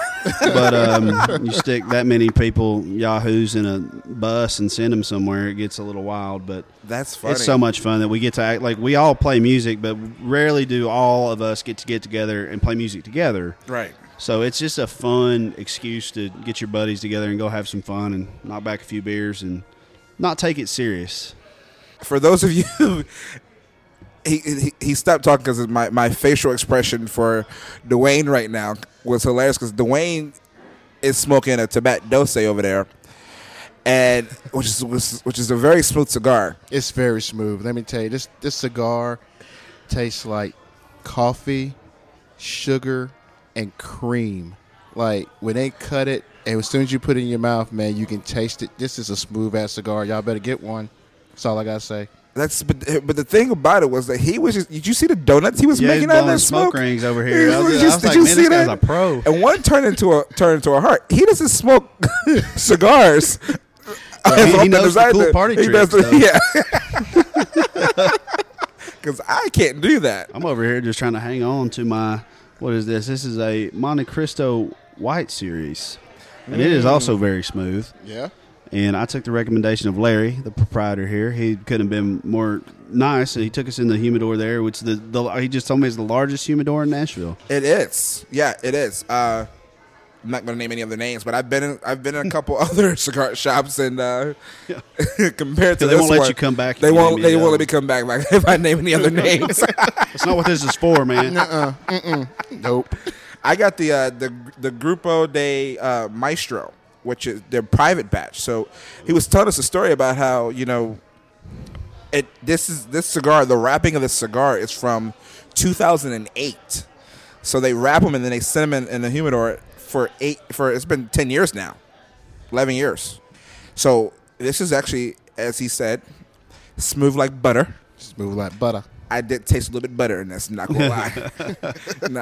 But um, you stick that many people yahoos in a bus and send them somewhere, it gets a little wild. But That's funny. it's so much fun that we get to act like we all play music, but rarely do all of us get to get together and play music together. right. So it's just a fun excuse to get your buddies together and go have some fun and knock back a few beers and not take it serious. For those of you, he he, he stopped talking because my, my facial expression for Dwayne right now was hilarious because Dwayne is smoking a Tibet Dose over there, and which is which is- which is a very smooth cigar. It's very smooth. Let me tell you, this this cigar tastes like coffee, sugar, and cream. Like when they cut it, and as soon as you put it in your mouth, man, you can taste it. This is a smooth ass cigar. Y'all better get one. That's all I gotta say. That's but, but the thing about it was that he was just. Did you see the donuts he was Yeah, making out of blowing that smoke smoke? rings over here. He I was- I just- was did like, you man, see this guy's that? a pro. And one turned into a turned into a heart. He doesn't smoke cigars. he- he knows the cool party He tricks, the- yeah. Because I can't do that. I'm over here just trying to hang on to my what is this? This is a Montecristo White series, and it is also very smooth. Yeah. And I took the recommendation of Larry, the proprietor here. He couldn't have been more nice. And he took us in the humidor there, which the, the he just told me is the largest humidor in Nashville. It is. Yeah, it is. Uh, I'm not going to name any other names, but I've been in, I've been in a couple other cigar shops, and uh, compared to they this won't let one, you come back They won't. They won't let me come back like, if I name any other names. That's not what this is for, man. Uh. Mm-mm. Nope. I got the uh, the the Grupo de uh, Maestro, which is their private batch. So he was telling us a story about how you know it. This is this cigar. The wrapping of the cigar is from 2008. So they wrap them and then they send them in, in the humidor for eight. For it's been 10 years now, 11 years. So this is actually, as he said, smooth like butter. Smooth like butter. I did taste a little bit better and that's Not gonna lie. not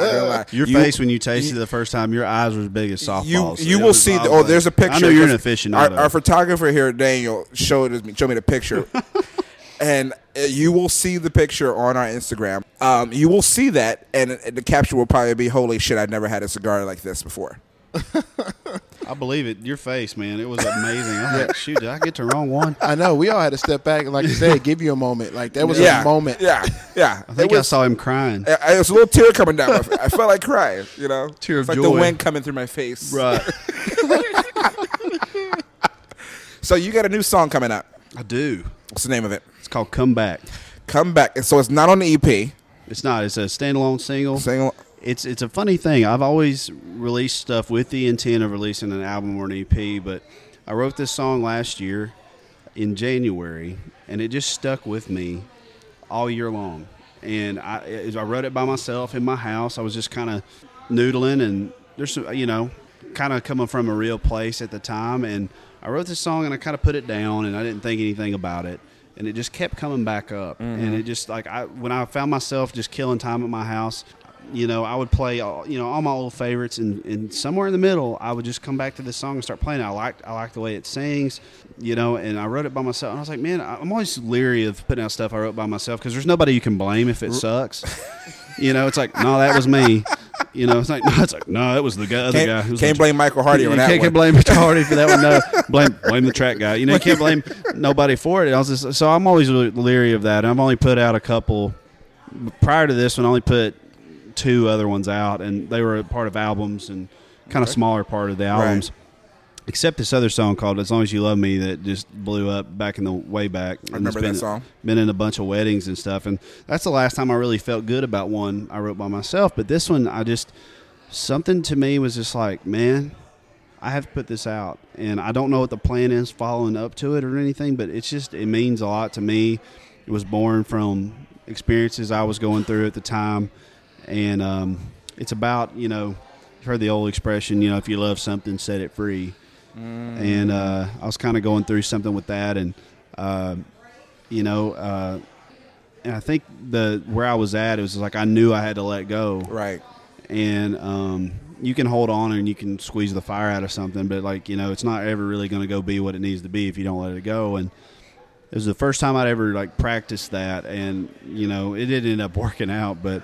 gonna lie. Your You- face when you tasted it the first time, your eyes were as big as softballs. You So you will see. The, oh, there's a picture. I know you're an Our, aficionado. our photographer here, Daniel, showed us showed me the picture, and uh, you will see the picture on our Instagram. Um, you will see that, and, uh, the caption will probably be, "Holy shit! I've never had a cigar like this before." I believe it. Your face, man, it was amazing. I was like, shoot, did I get the wrong one? I know. We all had to step back like you said, give you a moment. Like that was yeah, a moment. Yeah, yeah. I think it I saw him crying. I, I- it was a little tear coming down. My face. I felt like crying. You know, Tear it's of like the wind coming through my face. Right. So you got a new song coming up. I do. What's the name of it? It's called Come Back. Come back. And so it's not on the EP. It's not. It's a standalone single. Single. It's it's a funny thing. I've always released stuff with the intent of releasing an album or an EP, but I wrote this song last year in January, and it just stuck with me all year long. and I I wrote it by myself in my house. I was just kind of noodling, and there's some, you know, kind of coming from a real place at the time, and I wrote this song and I kind of put it down, and I didn't think anything about it. And it just kept coming back up, and mm-hmm. it just like I when I found myself just killing time at my house, you know, I would play all, you know all my old favorites, and, and somewhere in the middle, I would just come back to this song and start playing. it. I liked I liked the way it sings, you know, and I wrote it by myself. And I was like, man, I'm always leery of putting out stuff I wrote by myself because there's nobody you can blame if it sucks. you know, it's like, no, that was me. You know, it's like, no, it's like, no, that was the guy, other guy. Can't, who's can't like- blame Michael Hardy you on that can't, one. can't blame Mr. Hardy for that one. No, blame blame the track guy. You know, you can't blame nobody for it. I was just, so I'm always leery of that. I've only put out a couple. Prior to this one, I only put two other ones out, and they were part of albums and kind of smaller part of the albums. Except this other song called "As Long as You Love Me" that just blew up back in the way back. I remember been, that song. Been in a bunch of weddings and stuff, and that's the last time I really felt good about one I wrote by myself. But this one, I just something to me was just like, man, I have to put this out, and I don't know what the plan is following up to it or anything, but it's just it means a lot to me. It was born from experiences I was going through at the time, and um, it's about you know, you've heard the old expression, you know, if you love something, set it free. And uh, I was kind of going through something with that, and uh, you know, uh, and I think the where I was at, it was like I knew I had to let go, Right. and um, you can hold on and you can squeeze the fire out of something, but like you know, it's not ever really going to go be what it needs to be if you don't let it go. And it was the first time I'd ever like practiced that, and you know, it didn't end up working out. But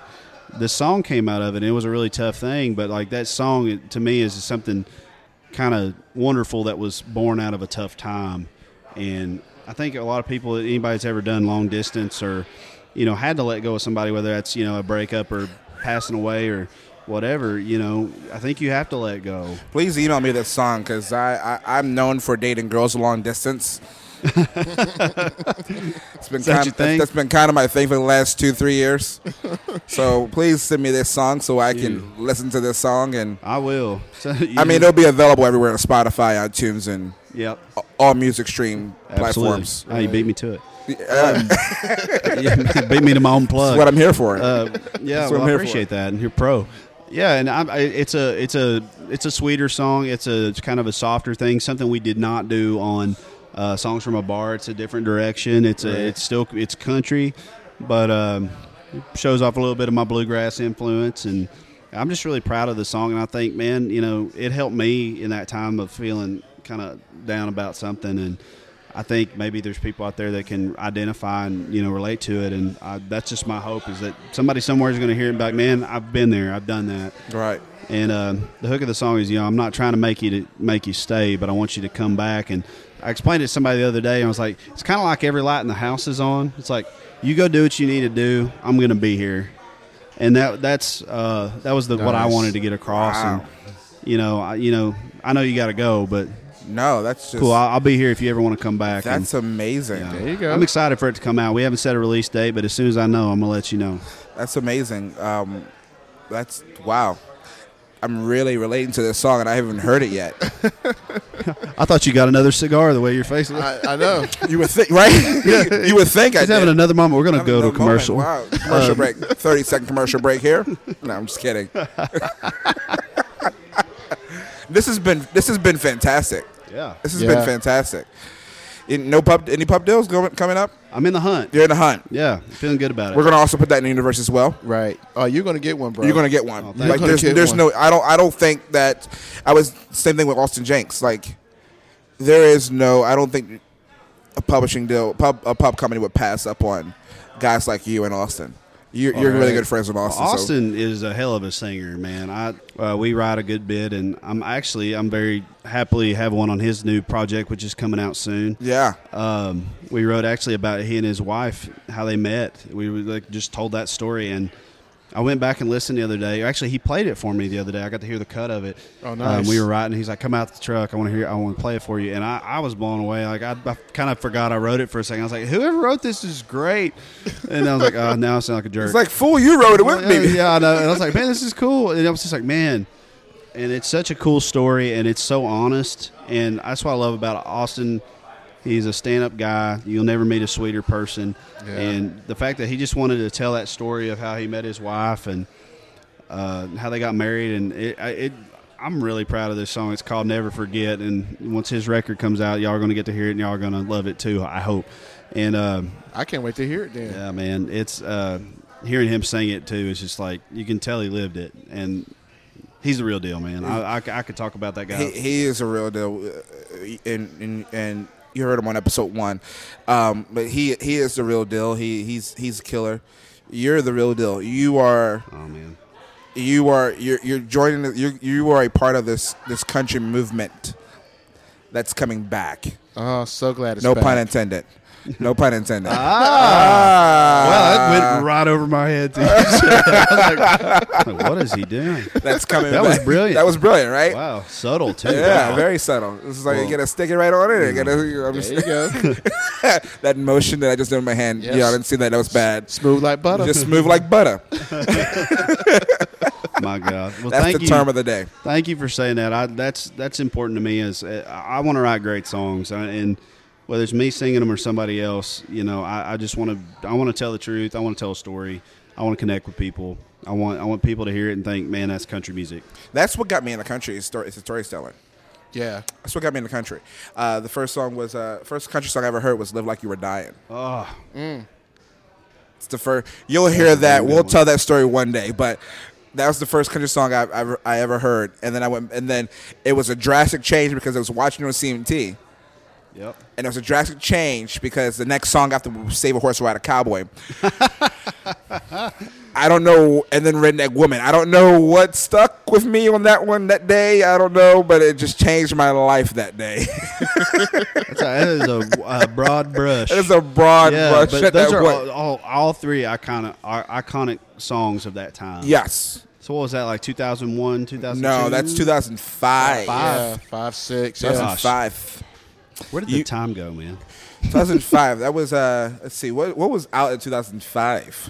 the song came out of it, and it was a really tough thing. But like that song to me is something kind of wonderful that was born out of a tough time, and I think a lot of people, anybody that's ever done long distance or you know had to let go of somebody, whether that's you know a breakup or passing away or whatever, you know, I think you have to let go. Please email me this song because I, I I'm known for dating girls long distance. it's been kind of, that's been kind of my thing for the last two three years. so please send me this song so I can listen to this song and I will. So, I mean it'll be available everywhere on Spotify, iTunes, and yep, all music stream absolutely. platforms. Oh, you beat me to it. Yeah, beat me to my own plug. that's what I'm here for. Uh, yeah, well, I appreciate that, and you're pro. Yeah, and I, I, it's a it's a it's a sweeter song. It's a it's kind of a softer thing. Something we did not do on uh, songs from a bar. It's a different direction. It's a it's still it's country, but um, it shows off a little bit of my bluegrass influence, and I'm just really proud of the song. And I think, man, you know, it helped me in that time of feeling kind of down about something, and I think maybe there's people out there that can identify and you know relate to it, and I, that's just my hope is that somebody somewhere is going to hear it and be like, man, I've been there, I've done that. right. And uh, the hook of the song is, you know, I'm not trying to make you to make you stay, but I want you to come back. And I explained it to somebody the other day, and I was like, it's kind of like every light in the house is on. It's like you go do what you need to do. I'm going to be here, and that that's uh, that was the what I wanted to get across. Wow. And you know, I, you know, I know you got to go, but No, that's just cool. I'll, I'll be here if you ever want to come back. And- that's amazing. yeah. There you go. I'm excited for it to come out. We haven't set a release date, but as soon as I know, I'm gonna let you know. That's amazing. Um, that's wow. I'm really relating to this song, and I haven't heard it yet. I thought you got another cigar the way your face is. I, I know. You would think, right? you would think I He's did. having another moment. We're gonna go to a commercial. moment. Wow, commercial um, break. Thirty second commercial break here. No, I'm just kidding. this has been this has been fantastic. Yeah, This has Yeah. been fantastic. In, no pub, any pub deals going, coming up? I'm in the hunt. You're in the hunt. Yeah, feeling good about it. We're gonna also put that in the universe as well. Right. Oh, you're gonna get one, bro. You're gonna get one. Oh, like there's, there's get no. I don't. I don't think that. I was same thing with Austin Jenckes. Like there is no. I don't think a publishing deal, pub, a pub company would pass up on guys like you and Austin. You're, you're really good friends with Austin. so- Austin is a hell of a singer, man. I uh, we ride a good bit, and I'm actually I'm very happily have one on his new project, which is coming out soon. yeah. Um, we wrote actually about he and his wife how they met. We like just told that story, and I went back and listened the other day. Actually, he played it for me the other day. I got to hear the cut of it. Oh, Um, nice. we were writing. He's like, "Come out the truck. I want to hear. I want to play it for you." And I, I was blown away. Like I, I kind of forgot I wrote it for a second. I was like, "Whoever wrote this is great." And I was like, "Oh, now I sound like a jerk." It's like fool. You wrote it with me. yeah, I know. And I was like, man, this is cool. And I was just like, man. And it's such a cool story, and it's so honest. And that's what I love about Austin. He's a stand-up guy. You'll never meet a sweeter person. Yeah. And the fact that he just wanted to tell that story of how he met his wife and uh, how they got married, and it, I- it, I'm really proud of this song. It's called "Never Forget," and once his record comes out, y'all are going to get to hear it, and y'all are going to love it too. I hope. And uh, I can't wait to hear it then. yeah, man, it's uh, hearing him sing it too. It's just like you can tell he lived it, and he's the real deal, man. I, I, I could talk about that guy. He, he is a real deal, uh, and and and you heard him on episode one, um, but he he is the real deal. He he's he's a killer. You're the real deal. You are oh man, you are you're you're joining. You you are a part of this this country movement that's coming back. Oh, so glad it's No back. pun intended. No pun intended. Ah. Ah. well, that went right over my head. Too. I was like, what is he doing? That's coming. That was brilliant. That was brilliant, right? Wow, subtle too. Yeah, Wow. very subtle. This is like you Well- get to stick it right on it. You gotta, I'm There you go. that motion that I just did in my hand. Yes. Yeah, I didn't see that. That was bad. Smooth like butter. Just move like butter. My God. Well, That's thank the you. term of the day. Thank you for saying that. I, that's that's important to me. Is uh, I want to write great songs, uh, and whether it's me singing them or somebody else, you know, I, I just want to I want to tell the truth. I want to tell a story. I want to connect with people. I want I want people to hear it and think, man, that's country music. That's what got me in the country. Is story, it's a storytelling. yeah. That's what got me in the country. Uh, the first song was uh, first country song I ever heard was "Live Like You Were Dying." Oh, It's the first. You'll hear a that. We'll good tell that story one day. But that was the first country song I, I, ever- I ever heard. And then I went, and then it was a drastic change because I was watching it on CMT. Yep. And it was a drastic change because the next song after Save a Horse Ride a Cowboy. I don't know. And then Redneck Woman. I don't know what stuck with me on that one that day. I don't know, but it just changed my life that day. That's a, that is a, uh broad brush. It's a broad yeah, brush. but at those are all, all, all three iconic are iconic songs of that time. yes. So what was that like? Two thousand one, two thousand two. No, that's 2005. Yeah, five, six. Yeah. 2005. Where did You- the time go, man? 2005. That was uh. Let's see. What what was out in 2005?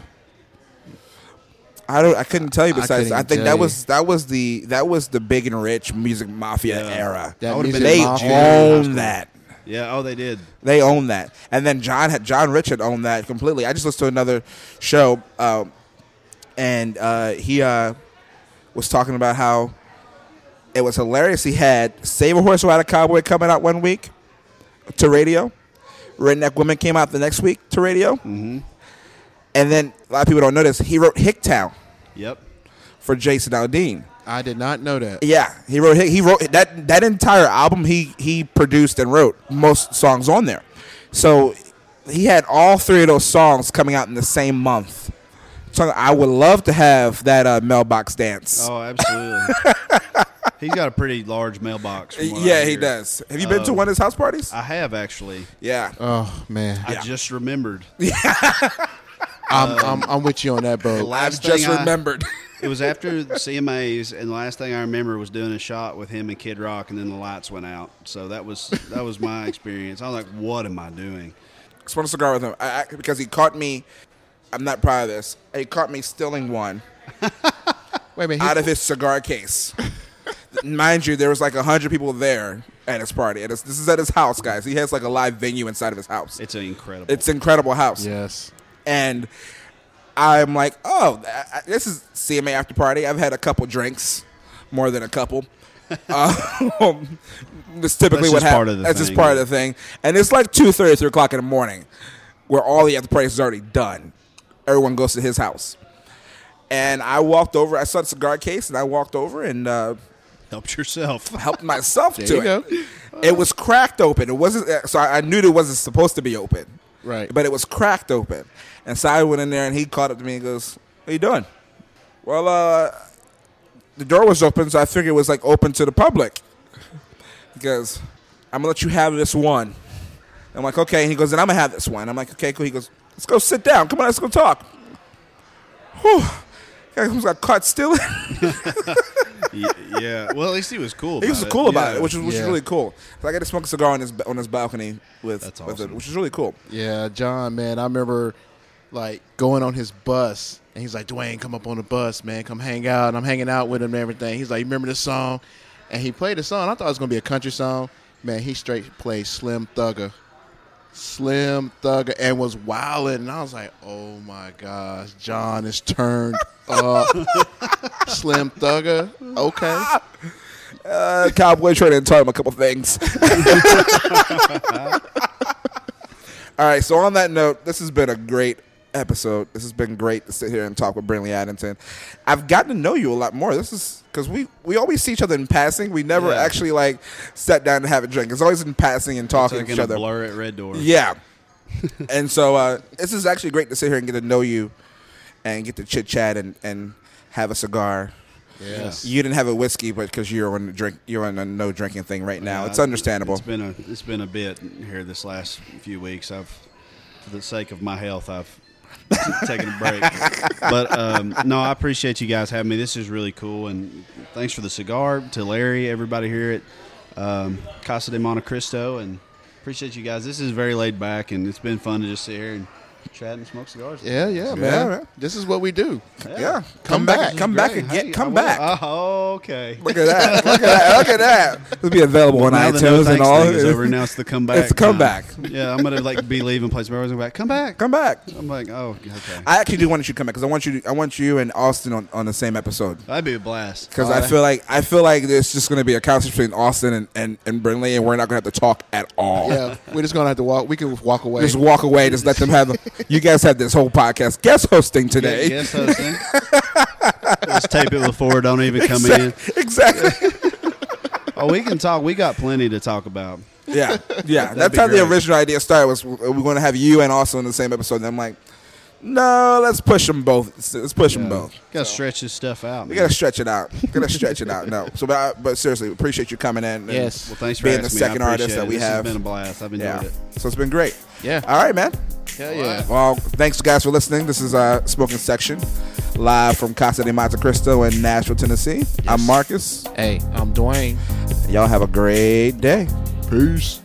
I don't. I couldn't tell you. Besides, couldn't I, think that you. was that was the that was the big and rich music mafia Yeah. era. That would've music been they mafia. High own that. Yeah. Oh, they did. They own that. And then John had John Richard owned that completely. I just listened to another show, um, and uh, he uh, was talking about how it was hilarious. He had Save a Horse Ride a Cowboy coming out one week to radio. Redneck Woman came out the next week to radio. Mm-hmm. And then a lot of people don't know this. He wrote Hicktown Yep. for Jason Aldean. I did not know that. Yeah, he wrote he wrote that that entire album. He he produced and wrote most songs on there. So he had all three of those songs coming out in the same month. So I would love to have that uh, mailbox dance. Oh, absolutely. He's got a pretty large mailbox. from what I yeah, he does. Have you been to Um, one of his house parties? I have actually. yeah. Oh man, I just remembered. I'm, I'm I'm with you on that The boat. I've last just thing I- remembered. it was after the CMAs, and the last thing I remember was doing a shot with him and Kid Rock, and then the lights went out. So that was that was my experience. I was like, "What am I doing?" I Smoked a cigar with him I, I, because he caught me. I'm not proud of this. He caught me stealing one Wait a minute. out he- of his cigar case. Mind you, there was like hundred people there at his party. And this is at his house, guys. He has like a live venue inside of his house. It's an incredible. It's incredible house. yes. And I'm like, oh, I- I- this is CMA after party. I've had a couple drinks, more than a couple. um, that's typically That's what happens. part of the That's just part yeah. of the thing. And it's like two thirty, three o'clock in the morning, where all the after party is already done. Everyone goes to his house. And I walked over. I saw the cigar case, and I walked over and uh, Helped yourself. helped myself to it. go. It was cracked open. It wasn't. uh, So I I knew it wasn't supposed to be open. Right. But it was cracked open. And so I went in there and he caught up to me and goes, What are you doing? Well, uh, the door was open, so I figured it was like open to the public. He goes, I'm gonna let you have this one. I'm like, okay. And he goes, then I'm gonna have this one. I'm like, okay, cool. He goes, let's go sit down. Come on, let's go talk. Whew. Guy almost got caught stealing. Yeah. Well, at least he was cool. he was about cool about Yeah. it, which was which Yeah. is really cool. So I got to smoke a cigar on his on his balcony with, That's with it, awesome. which is really cool. Yeah, John, man, I remember like going on his bus, and he's like, "Dwayne, come up on the bus, man, come hang out." And I'm hanging out with him and everything. He's like, "You remember this song?" And he played the song. I thought it was gonna be a country song. Man, he straight played Slim Thugger. Slim Thugger and was wilding, and I was like, "Oh my gosh, John is turned up." Slim Thugger, okay. Uh, Cowboy Trader and taught him a couple things. All right, so on that note, this has been a great episode. This has been great to sit here and talk with Brinley Addington. I've gotten to know you a lot more. This is because we, we always see each other in passing. We never Yeah. actually like sat down to have a drink. It's always in passing and talking to each other. blur at Red Door. Yeah. and so uh, this is actually great to sit here and get to know you and get to chit chat and, and have a cigar. Yes. You didn't have a whiskey, but because you're on drink, you're on a no drinking thing right now. Yeah, it's understandable. It's been a it's been a bit here this last few weeks. I've, for the sake of my health, I've taken a break. But um, no, I appreciate you guys having me. This is really cool, and thanks for the cigar to Larry, everybody here at um, Casa de Montecristo, and appreciate you guys. This is very laid back, and it's been fun to just sit here and chat and smoke cigars. Yeah, yeah, Yeah, man. man. This is what we do. yeah, come, Come back, back. come back Great. again, Hey, come I will- back. Oh, okay. Look at that! Look at that! Look at that! It'll be available on now the no iTunes and thanks all. thing is over. Now it's the comeback. It's the time. comeback. Yeah, I'm gonna like be leaving places where I was going back. Come back. Come back. I'm like, oh, okay. I actually do want you to come back because I want you. To, I want you and Austin on, on the same episode. That'd be a blast. Because I feel like I feel like there's just going to be a conversation between Austin and, and, and Brinley, and we're not going to have to talk at all. Yeah, we're just gonna have to walk. We can walk away. Just walk away. Just let them have. You guys have this whole podcast guest hosting today. Guest hosting. Let's tape it before. Don't even come in. exactly. Oh, we can talk. We got plenty to talk about. Yeah, yeah. That's be how the original idea started. Was we're going to have you and Austin in the same episode. And I'm like, no, let's push them both. Let's push them both. Got to stretch this stuff out. We gotta stretch it out. gotta stretch it out. No, so but, uh, but seriously, appreciate you coming in. and Yes. Well, thanks for being the asking me. Second artist appreciate that we This have. has been a blast. I've enjoyed yeah, it. so it's been great. Yeah. All right, man. Hell yeah. Well, thanks guys for listening. This is uh, Smoking Section, live from Casa de Montecristo in Nashville, Tennessee. I'm Marcus. Hey, I'm Dwayne. Y'all have a great day. Peace.